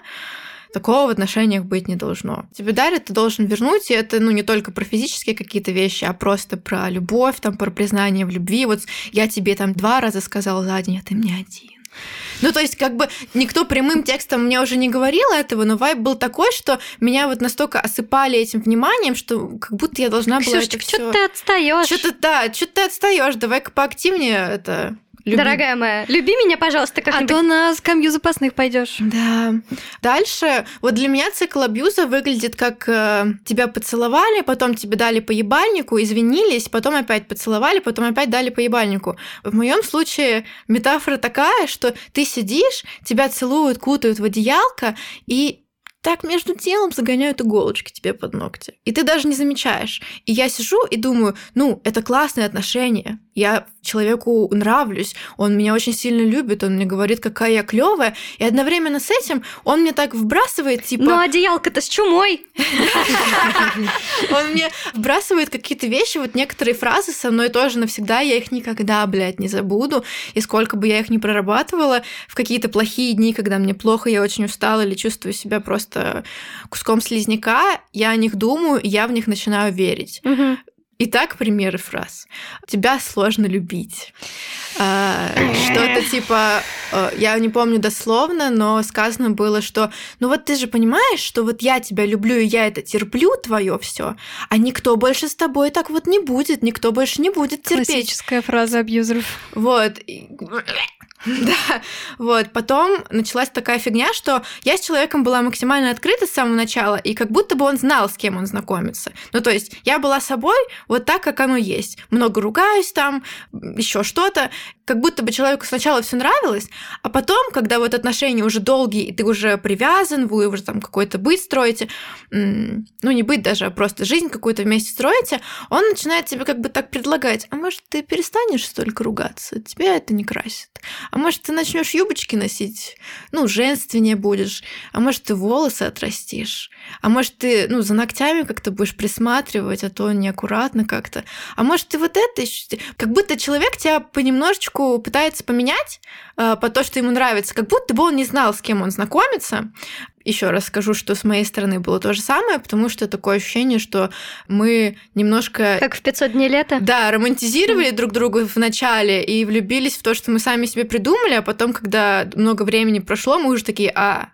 Такого в отношениях быть не должно. Тебе дарят, ты должен вернуть, и это, ну, не только про физические какие-то вещи, а просто про любовь, там, про признание в любви. Вот я тебе там два раза сказал за день, а ты мне один. Ну, то есть, как бы никто прямым текстом мне уже не говорил этого, но вайб был такой, что меня вот настолько осыпали этим вниманием, что как будто я должна была Ксюшечка, это что всё- ты отстаешь? Что-то да, что ты отстаешь, давай-ка поактивнее это. Люби. Дорогая моя, люби меня, пожалуйста, А как-нибудь. то на скамью запасных пойдешь. Да. Дальше, вот для меня цикл абьюза выглядит как э, тебя поцеловали, потом тебе дали по ебальнику, извинились, потом опять поцеловали, потом опять дали по ебальнику. В моем случае метафора такая, что ты сидишь, тебя целуют, кутают в одеялко, и так между делом загоняют иголочки тебе под ногти. И ты даже не замечаешь. И я сижу и думаю, ну, это классные отношения. Я человеку нравлюсь, он меня очень сильно любит, он мне говорит, какая я клевая. И одновременно с этим он мне так вбрасывает, типа... Но одеялка-то с чумой. Он мне вбрасывает какие-то вещи, вот некоторые фразы со мной тоже навсегда, я их никогда, блядь, не забуду. И сколько бы я их ни прорабатывала, в какие-то плохие дни, когда мне плохо, я очень устала или чувствую себя просто куском слизняка, я о них думаю, и я в них начинаю верить. Итак, примеры фраз. Тебя сложно любить. А, Что-то типа, э, я не помню дословно, но сказано было, что ну вот ты же понимаешь, что вот я тебя люблю, и я это терплю, твое все, а никто больше с тобой так вот не будет, никто больше не будет терпеть. Классическая фраза абьюзеров. Вот. (laughs) Да, вот. Потом началась такая фигня, что я с человеком была максимально открыта с самого начала, и как будто бы он знал, с кем он знакомится. Ну, то есть я была собой вот так, как оно есть. Много ругаюсь там, еще что-то. Как будто бы человеку сначала все нравилось, а потом, когда вот отношения уже долгие, и ты уже привязан, вы уже там какой-то быт строите, ну, не быт даже, а просто жизнь какую-то вместе строите, он начинает тебе как бы так предлагать, а может, ты перестанешь столько ругаться, тебя это не красит. А может, ты начнешь юбочки носить, ну, женственнее будешь. А может, ты волосы отрастишь. А может, ты, ну, за ногтями как-то будешь присматривать, а то неаккуратно как-то. А может, ты вот это Как будто человек тебя понемножечку пытается поменять э, по то, что ему нравится. Как будто бы он не знал, с кем он знакомится. Еще раз скажу, что с моей стороны было то же самое, потому что такое ощущение, что мы немножко Как в 500 дней лета. да, романтизировали друг друга в начале и влюбились в то, что мы сами себе придумали, а потом, когда много времени прошло, мы уже такие, а,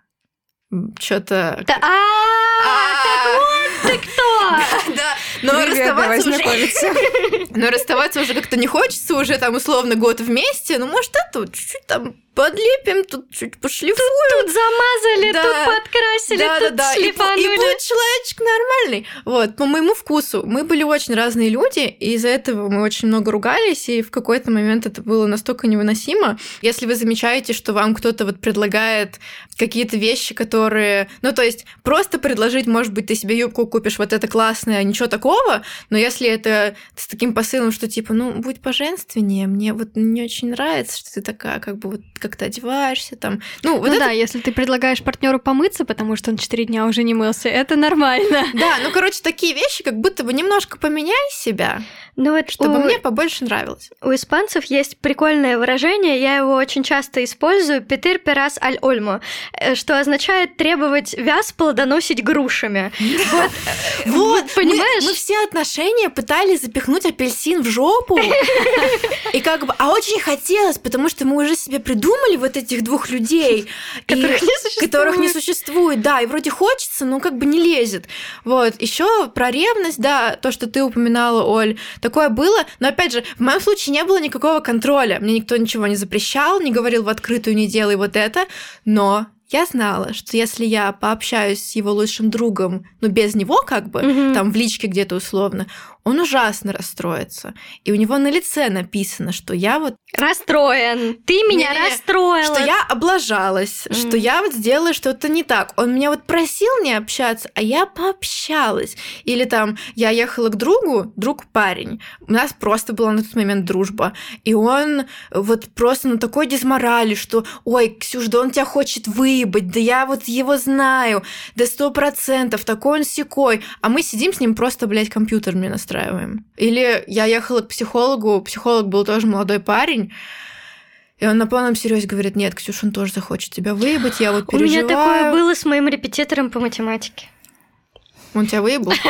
что-то... Да, а, так вот ты кто! (laughs) Да, но Привет, давай расставаться уже... Но (laughs) расставаться уже как-то не хочется, уже там условно год вместе, ну, может, это чуть-чуть там подлепим, тут чуть пошлифуем. Тут замазали, Да. тут подкрасили, да, тут да, да. И, бу- и шлифанули. будет человечек нормальный. Вот, по моему вкусу. Мы были очень разные люди, и из-за этого мы очень много ругались, и в какой-то момент это было настолько невыносимо. Если вы замечаете, что вам кто-то вот предлагает какие-то вещи, которые... Ну, то есть, просто предложить, может быть, ты себе юбку купишь, вот это классное, ничего такого, но если это с таким посылом, что типа, ну, будь поженственнее, мне вот не очень нравится, что ты такая, как бы вот как-то одеваешься там. Ну, вот ну это да, если ты предлагаешь партнеру помыться, потому что он 4 дня уже не мылся, это нормально. Да, ну, короче, такие вещи, как будто бы немножко поменяй себя, Ну вот чтобы у, мне побольше нравилось. у испанцев есть прикольное выражение, я его очень часто использую, «петер перас аль ольмо», что означает требовать вяз плодоносить грушами. (laughs) Вот, э, Вот, понимаешь? Мы, все отношения пытались запихнуть апельсин в жопу. (laughs) И как бы, а очень хотелось, потому что мы уже себе придумали вот этих двух людей, (laughs) которых не существует, да, и вроде хочется, но как бы не лезет. Вот, еще про ревность, да, то, что ты упоминала, Оль, такое было, но опять же, в моем случае не было никакого контроля, мне никто ничего не запрещал, не говорил в открытую не делай вот это, но я знала, что если я пообщаюсь с его лучшим другом, ну без него как бы, Мгм. там в личке где-то условно, он ужасно расстроится. И у него на лице написано, что я вот... Расстроен. Ты меня Не-не-не, расстроила. Что я облажалась, Мгм. что я вот сделала что-то не так. Он меня вот просил не общаться, а я пообщалась. Или там, я ехала к другу, друг парень. У нас просто была на тот момент дружба. И он вот просто на такой дизморали, что, ой, Ксюш, да он тебя хочет выебать, да я вот его знаю, да сто процентов, такой он секой. А мы сидим с ним просто, блядь, компьютер мне настраиваем. Или я ехала к психологу, психолог был тоже молодой парень, и он на полном серьезе говорит, нет, Ксюш, он тоже захочет тебя выебать, я вот У меня переживаю. такое было с моим репетитором по математике. Он тебя выебал? (laughs) (laughs)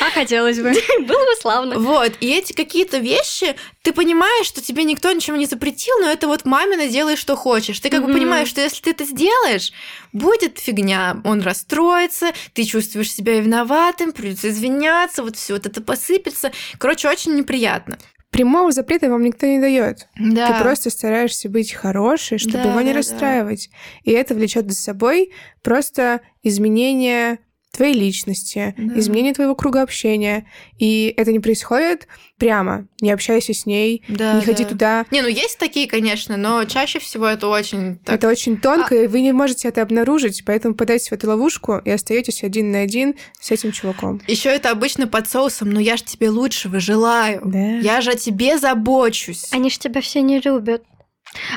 А хотелось бы. (laughs) Было бы славно. Вот, и эти какие-то вещи, ты понимаешь, что тебе никто ничего не запретил, но это вот мамина делай, что хочешь. Ты как бы понимаешь, что если ты это сделаешь, будет фигня, он расстроится, ты чувствуешь себя виноватым, придется извиняться, вот все вот это посыпется. Короче, очень неприятно. Прямого запрета вам никто не дает. Да. Ты просто стараешься быть хорошей, чтобы Да, его не да, да. расстраивать. И это влечет за собой просто изменение твоей личности, Да. изменение твоего круга общения. И это не происходит прямо. Не общайся с ней, Да, не ходи да. туда. Не, ну есть такие, конечно, но чаще всего это очень так. Это очень тонко, и вы не можете это обнаружить, поэтому подайте в эту ловушку и остаетесь один на один с этим чуваком. Еще это обычно под соусом, но я же тебе лучшего желаю. Да. Я же о тебе забочусь. Они ж тебя все не любят.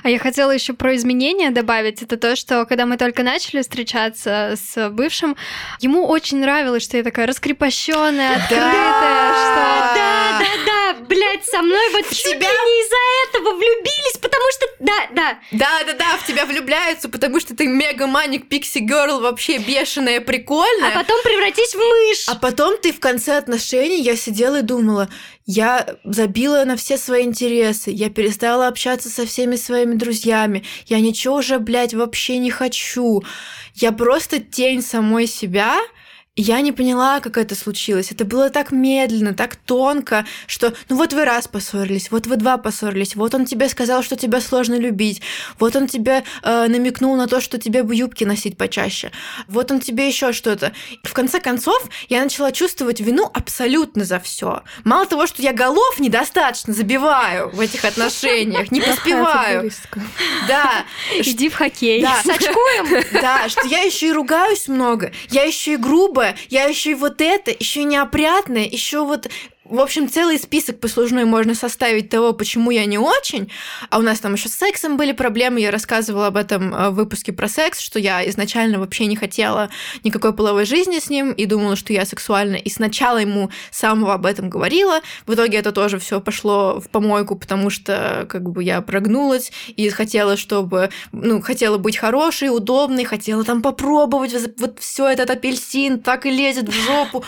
А я хотела еще про изменения добавить. Это то, что когда мы только начали встречаться с бывшим, ему очень нравилось, что я такая раскрепощенная, открытая, что Да, да, да, блядь, со мной вот чуть ли тебя- не из-за этого влюбились, потому что... Да, да. Да, да, да, в тебя влюбляются, потому что ты мега маник пикси герл, вообще бешеная, прикольная. А потом превратись в мышь. А потом ты в конце отношений, я сидела и думала, я забила на все свои интересы, я перестала общаться со всеми своими друзьями, я ничего уже, блядь, вообще не хочу. Я просто тень самой себя, я не поняла, как это случилось. Это было так медленно, так тонко, что ну вот вы раз поссорились, вот вы два поссорились, вот он тебе сказал, что тебя сложно любить, вот он тебе э, намекнул на то, что тебе бы юбки носить почаще, вот он тебе еще что-то. В конце концов, я начала чувствовать вину абсолютно за все. Мало того, что я голов недостаточно забиваю в этих отношениях, не (laughs) поспеваю. Да, иди в хоккей. да, Сачкуем. (laughs) да, что я еще и ругаюсь много, я еще и грубая, я еще и вот это, еще и неопрятная, еще вот в общем, целый список послужной можно составить того, почему я не очень. А у нас там еще с сексом были проблемы. Я рассказывала об этом э, в выпуске про секс, что я изначально вообще не хотела никакой половой жизни с ним и думала, что я сексуальна. И сначала ему самого об этом говорила. В итоге это тоже все пошло в помойку, потому что как бы я прогнулась и хотела, чтобы, ну, хотела быть хорошей, удобной, хотела там попробовать вот все этот апельсин так и лезет в жопу.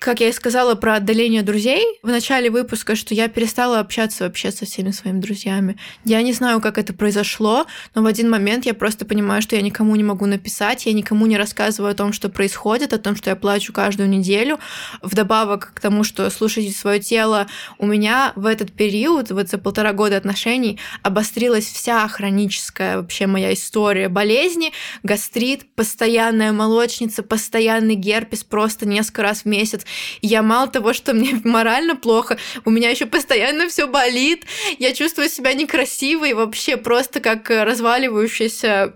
Как я и сказала про отдаление друзей в начале выпуска, что я перестала общаться вообще со всеми своими друзьями. Я не знаю, как это произошло, но в один момент я просто понимаю, что я никому не могу написать, я никому не рассказываю о том, что происходит, о том, что я плачу каждую неделю. Вдобавок к тому, что слушайте свое тело, у меня в этот период, вот за полтора года отношений, обострилась вся хроническая вообще моя история болезни, гастрит, постоянная молочница, постоянный герпес просто несколько раз в месяц. Я мало того, что мне (laughs) морально плохо, у меня еще постоянно все болит, я чувствую себя некрасивой, вообще просто как э, разваливающаяся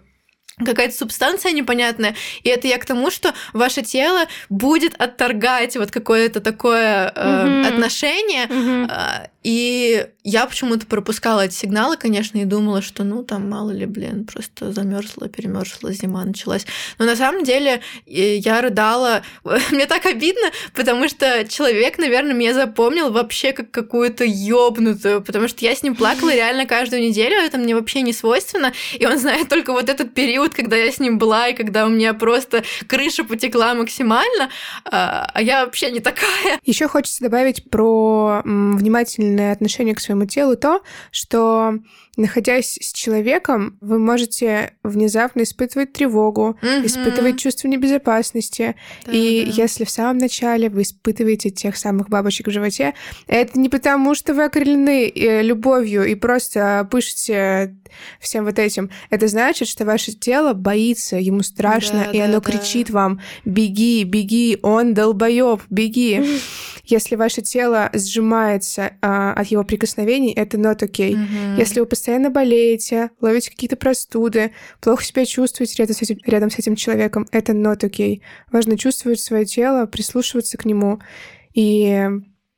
какая-то субстанция непонятная. И это я к тому, что ваше тело будет отторгать вот какое-то такое э, Мгм. отношение. Мгм. А, И я почему-то пропускала эти сигналы, конечно, и думала, что ну там мало ли, блин, просто замерзла, перемерзла, зима началась. Но на самом деле э, я рыдала. (laughs) Мне так обидно, потому что человек, наверное, меня запомнил вообще как какую-то ёбнутую, потому что я с ним плакала реально каждую неделю, это мне вообще не свойственно, и он знает только вот этот период, когда я с ним была, и когда у меня просто крыша потекла максимально, а а я вообще не такая. Еще хочется добавить про внимательное отношение к своему телу то, что находясь с человеком, вы можете внезапно испытывать тревогу, Мгм. испытывать чувство небезопасности. Да, и да. если в самом начале вы испытываете тех самых бабочек в животе, это не потому, что вы окрылены э, любовью и просто пышете всем вот этим. Это значит, что ваше тело боится, ему страшно, Да, и да, оно да. кричит вам «беги, беги, он долбоеб, беги». (laughs) Если ваше тело сжимается а, от его прикосновений, это not okay. Мгм. Если вы постоянно болеете, ловите какие-то простуды, плохо себя чувствуете рядом с этим, рядом с этим человеком, это not okay. Важно чувствовать свое тело, прислушиваться к нему и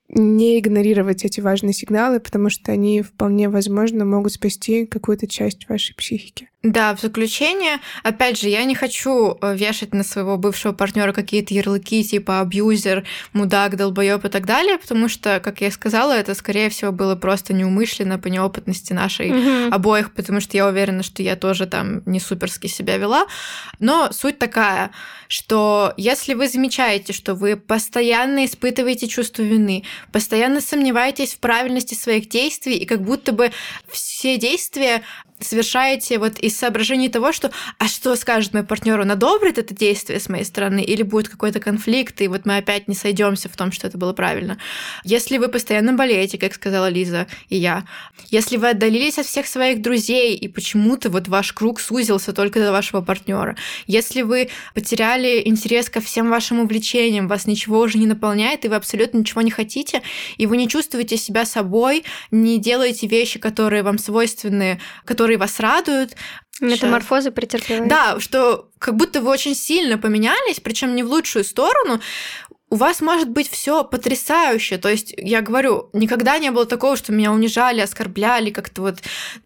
не игнорировать эти важные сигналы, потому что они вполне возможно могут спасти какую-то часть вашей психики. Да, в заключение, опять же, я не хочу э, вешать на своего бывшего партнера какие-то ярлыки типа абьюзер, мудак, долбоеб и так далее, потому что, как я сказала, это, скорее всего, было просто неумышленно по неопытности нашей Мгм. обоих, потому что я уверена, что я тоже там не суперски себя вела. Но суть такая, что если вы замечаете, что вы постоянно испытываете чувство вины, постоянно сомневаетесь в правильности своих действий, и как будто бы все действия совершаете вот из соображений того, что а что скажет мой партнер, он одобрит это действие с моей стороны, или будет какой-то конфликт, и вот мы опять не сойдемся в том, что это было правильно. Если вы постоянно болеете, как сказала Лиза и я, если вы отдалились от всех своих друзей, и почему-то вот ваш круг сузился только до вашего партнера, если вы потеряли интерес ко всем вашим увлечениям, вас ничего уже не наполняет, и вы абсолютно ничего не хотите, и вы не чувствуете себя собой, не делаете вещи, которые вам свойственны, которые вас радуют. Метаморфозы претерпеваете. Да, что как будто вы очень сильно поменялись, причем не в лучшую сторону. У вас может быть все потрясающе. То есть, я говорю, никогда не было такого, что меня унижали, оскорбляли, как-то вот.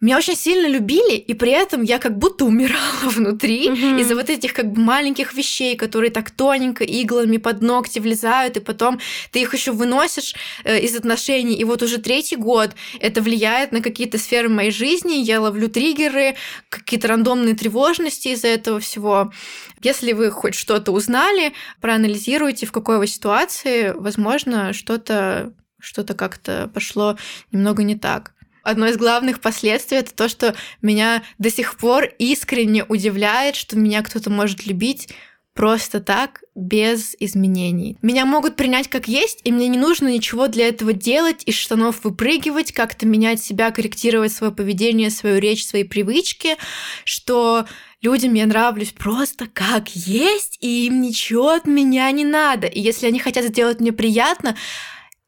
Меня очень сильно любили, и при этом я как будто умирала (laughs) внутри Мгм. из-за вот этих как бы маленьких вещей, которые так тоненько иглами под ногти влезают, и потом ты их еще выносишь э, из отношений. И вот уже третий год это влияет на какие-то сферы моей жизни. Я ловлю триггеры, какие-то рандомные тревожности из-за этого всего. Если вы хоть что-то узнали, проанализируйте, в какой вы ситуации, возможно, что-то что-то как-то пошло немного не так. Одно из главных последствий это то, что меня до сих пор искренне удивляет, что меня кто-то может любить просто так, без изменений. Меня могут принять как есть, и мне не нужно ничего для этого делать, из штанов выпрыгивать, как-то менять себя, корректировать свое поведение, свою речь, свои привычки, что людям я нравлюсь просто как есть, и им ничего от меня не надо. И если они хотят сделать мне приятно,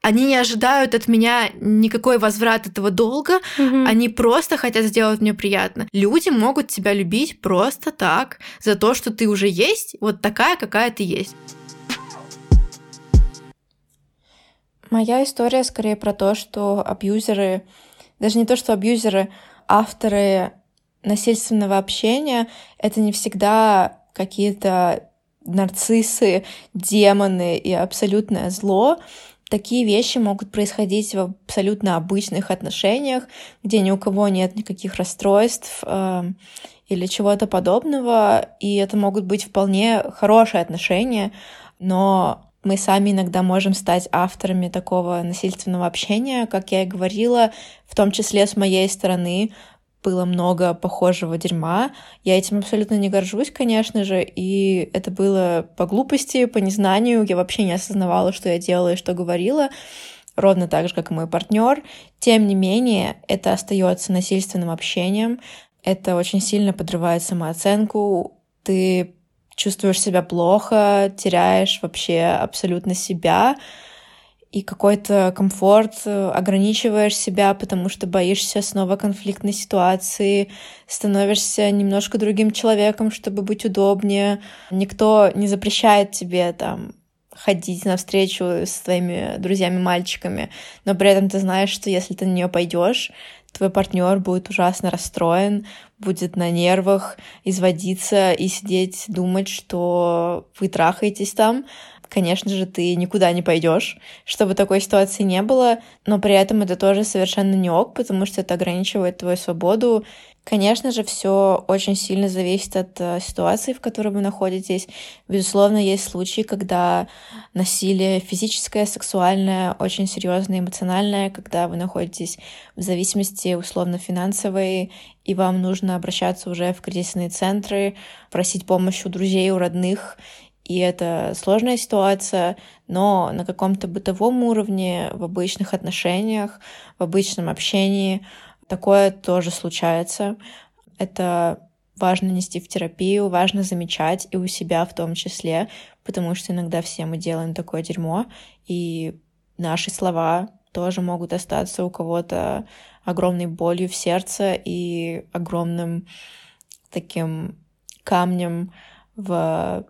они не ожидают от меня никакой возврат этого долга, Мгм. они просто хотят сделать мне приятно. Люди могут тебя любить просто так, за то, что ты уже есть, вот такая, какая ты есть. Моя история скорее про то, что абьюзеры, даже не то, что абьюзеры, авторы насильственного общения, это не всегда какие-то нарциссы, демоны и абсолютное зло. Такие вещи могут происходить в абсолютно обычных отношениях, где ни у кого нет никаких расстройств э, или чего-то подобного, и это могут быть вполне хорошие отношения, но мы сами иногда можем стать авторами такого насильственного общения, как я и говорила, в том числе с моей стороны было много похожего дерьма. Я этим абсолютно не горжусь, конечно же, и это было по глупости, по незнанию. Я вообще не осознавала, что я делала и что говорила, ровно так же, как и мой партнер. Тем не менее, это остается насильственным общением. Это очень сильно подрывает самооценку. Ты чувствуешь себя плохо, теряешь вообще абсолютно себя и какой-то комфорт, э, ограничиваешь себя, потому что боишься снова конфликтной ситуации, становишься немножко другим человеком, чтобы быть удобнее. Никто не запрещает тебе там ходить навстречу с твоими друзьями-мальчиками, но при этом ты знаешь, что если ты на нее пойдешь, твой партнер будет ужасно расстроен, будет на нервах, изводиться и сидеть, думать, что вы трахаетесь там. Конечно же, ты никуда не пойдешь, чтобы такой ситуации не было, но при этом это тоже совершенно не ок, потому что это ограничивает твою свободу Конечно же, все очень сильно зависит от э, ситуации, в которой вы находитесь. Безусловно, есть случаи, когда насилие физическое, сексуальное, очень серьезное, эмоциональное, когда вы находитесь в зависимости условно-финансовой, и вам нужно обращаться уже в кризисные центры, просить помощи у друзей, у родных, и это сложная ситуация, но на каком-то бытовом уровне, в обычных отношениях, в обычном общении такое тоже случается. Это важно нести в терапию, важно замечать и у себя в том числе, потому что иногда все мы делаем такое дерьмо, и наши слова тоже могут остаться у кого-то огромной болью в сердце и огромным таким камнем в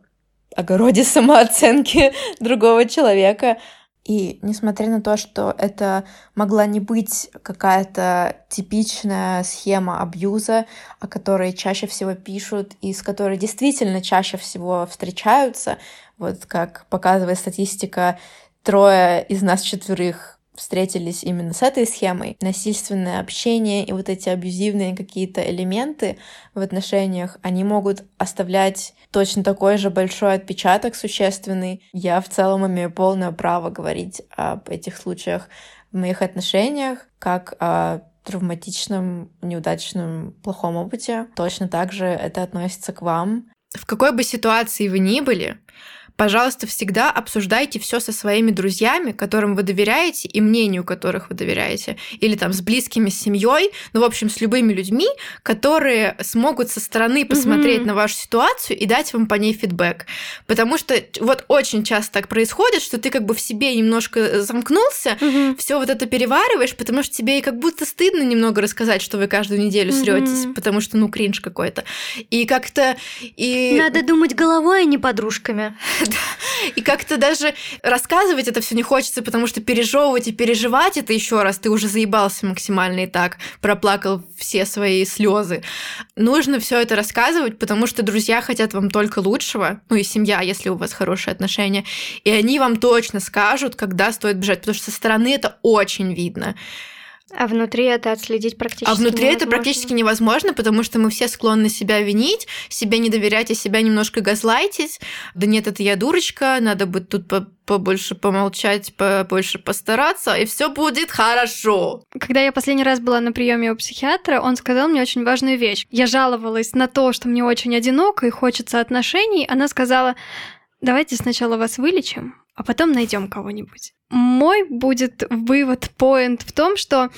огороде (laughs) самооценки другого человека. И несмотря на то, что это могла не быть какая-то типичная схема абьюза, о которой чаще всего пишут и с которой действительно чаще всего встречаются, вот как показывает статистика, трое из нас четверых встретились именно с этой схемой. Насильственное общение и вот эти абьюзивные какие-то элементы в отношениях, они могут оставлять точно такой же большой отпечаток существенный. Я в целом имею полное право говорить об этих случаях в моих отношениях, как о травматичном, неудачном, плохом опыте. Точно так же это относится к вам. В какой бы ситуации вы ни были, Пожалуйста, всегда обсуждайте все со своими друзьями, которым вы доверяете и мнению которых вы доверяете, или там с близкими, с семьей, ну, в общем, с любыми людьми, которые смогут со стороны посмотреть mm-hmm. на вашу ситуацию и дать вам по ней фидбэк. Потому что вот очень часто так происходит, что ты как бы в себе немножко замкнулся, mm-hmm. все вот это перевариваешь, потому что тебе и как будто стыдно немного рассказать, что вы каждую неделю сретесь, mm-hmm. потому что, ну, кринж какой-то. И как-то... И... Надо думать головой, а не подружками. (laughs) И как-то даже рассказывать это все не хочется, потому что пережевывать и переживать это еще раз, ты уже заебался максимально и так, проплакал все свои слезы. Нужно все это рассказывать, потому что друзья хотят вам только лучшего, ну и семья, если у вас хорошие отношения, и они вам точно скажут, когда стоит бежать, потому что со стороны это очень видно. А внутри это отследить практически А внутри невозможно. это практически невозможно, потому что мы все склонны себя винить, себе не доверять и себя немножко газлайтить. Да нет, это я дурочка, надо будет тут побольше помолчать, побольше постараться, и все будет хорошо. Когда я последний раз была на приеме у психиатра, он сказал мне очень важную вещь. Я жаловалась на то, что мне очень одиноко и хочется отношений. Она сказала, давайте сначала вас вылечим, а потом найдем кого-нибудь. Мой будет вывод, поинт в том, что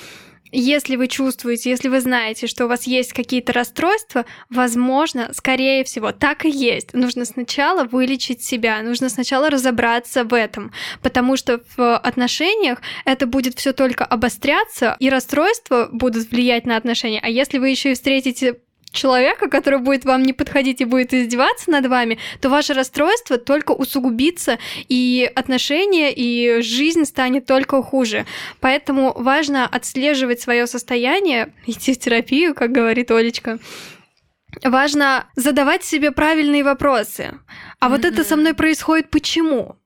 если вы чувствуете, если вы знаете, что у вас есть какие-то расстройства, возможно, скорее всего, так и есть. Нужно сначала вылечить себя, нужно сначала разобраться в этом, потому что в отношениях это будет все только обостряться, и расстройства будут влиять на отношения. А если вы еще и встретите человека, который будет вам не подходить и будет издеваться над вами, то ваше расстройство только усугубится, и отношения, и жизнь станет только хуже. Поэтому важно отслеживать свое состояние, (laughs) идти в терапию, как говорит Олечка. Важно задавать себе правильные вопросы. А mm-hmm. вот это со мной происходит почему?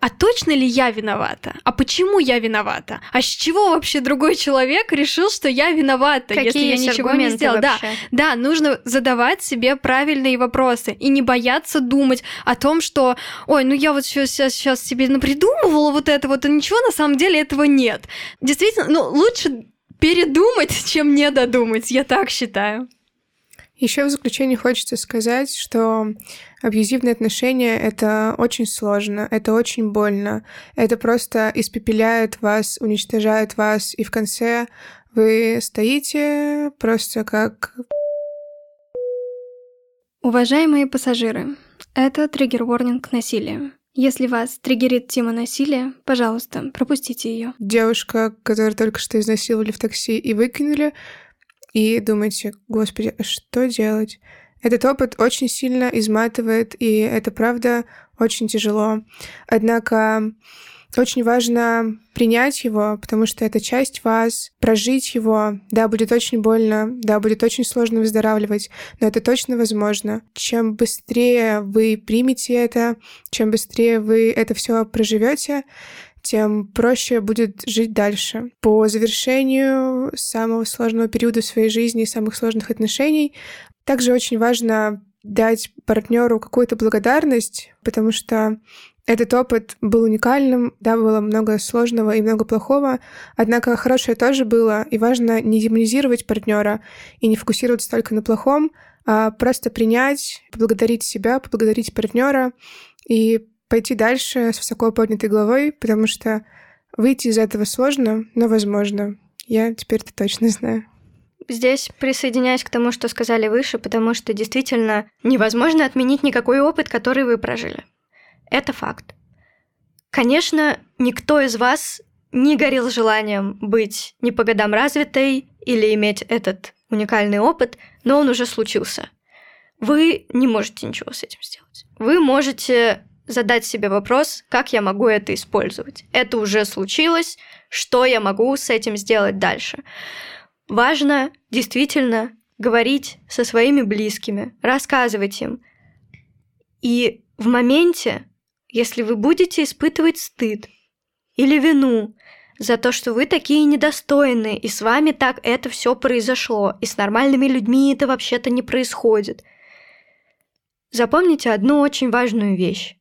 А точно ли я виновата? А почему я виновата? А с чего вообще другой человек решил, что я виновата, Какие если я ничего не сделала? Да, да, нужно задавать себе правильные вопросы и не бояться думать о том, что, ой, ну я вот сейчас, сейчас, сейчас себе напридумывала вот это вот, а ничего на самом деле этого нет. Действительно, ну лучше передумать, (laughs) чем не додумать, я так считаю. Еще в заключение хочется сказать, что абьюзивные отношения — это очень сложно, это очень больно, это просто испепеляет вас, уничтожает вас, и в конце вы стоите просто как... Уважаемые пассажиры, это триггер-ворнинг насилия. Если вас триггерит тема насилия, пожалуйста, пропустите ее. Девушка, которую только что изнасиловали в такси и выкинули, и думаете, господи, а что делать? Этот опыт очень сильно изматывает, и это правда очень тяжело. Однако очень важно принять его, потому что это часть вас, прожить его. Да, будет очень больно, да, будет очень сложно выздоравливать, но это точно возможно. Чем быстрее вы примете это, чем быстрее вы это все проживете, тем проще будет жить дальше. По завершению самого сложного периода своей жизни, самых сложных отношений, также очень важно дать партнеру какую-то благодарность, потому что этот опыт был уникальным, да, было много сложного и много плохого, однако хорошее тоже было, и важно не демонизировать партнера и не фокусироваться только на плохом, а просто принять, поблагодарить себя, поблагодарить партнера и пойти дальше с высоко поднятой головой, потому что выйти из этого сложно, но возможно. Я теперь это точно знаю. Здесь присоединяюсь к тому, что сказали выше, потому что действительно невозможно отменить никакой опыт, который вы прожили. Это факт. Конечно, никто из вас не горел желанием быть не по годам развитой или иметь этот уникальный опыт, но он уже случился. Вы не можете ничего с этим сделать. Вы можете задать себе вопрос, как я могу это использовать. Это уже случилось, что я могу с этим сделать дальше. Важно действительно говорить со своими близкими, рассказывать им. И в моменте, если вы будете испытывать стыд или вину за то, что вы такие недостойные, и с вами так это все произошло, и с нормальными людьми это вообще-то не происходит. Запомните одну очень важную вещь.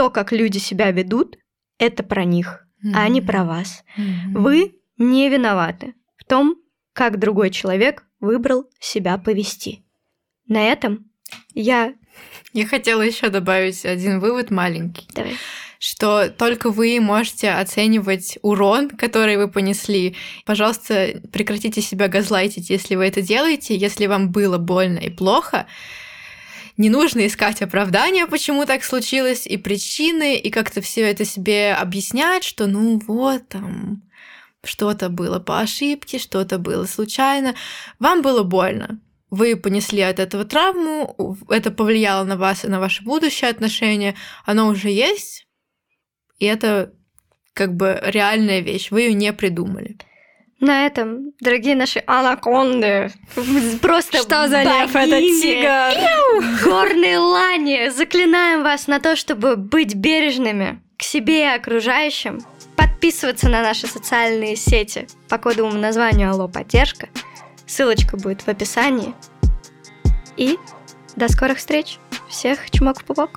То, как люди себя ведут, это про них, mm-hmm. а не про вас. Mm-hmm. Вы не виноваты в том, как другой человек выбрал себя повести. На этом я... Я хотела еще добавить один вывод маленький. Давай. Что только вы можете оценивать урон, который вы понесли. Пожалуйста, прекратите себя газлайтить, если вы это делаете. Если вам было больно и плохо, не нужно искать оправдания, почему так случилось, и причины, и как-то все это себе объяснять, что ну вот там что-то было по ошибке, что-то было случайно. Вам было больно. Вы понесли от этого травму, это повлияло на вас и на ваши будущие отношения. Оно уже есть, и это как бы реальная вещь. Вы ее не придумали. На этом, дорогие наши анаконды, просто Что за лев этот тигр? Горные лани, заклинаем вас на то, чтобы быть бережными к себе и окружающим, подписываться на наши социальные сети по кодовому названию Алло Поддержка. Ссылочка будет в описании. И до скорых встреч. Всех чмок в пупок.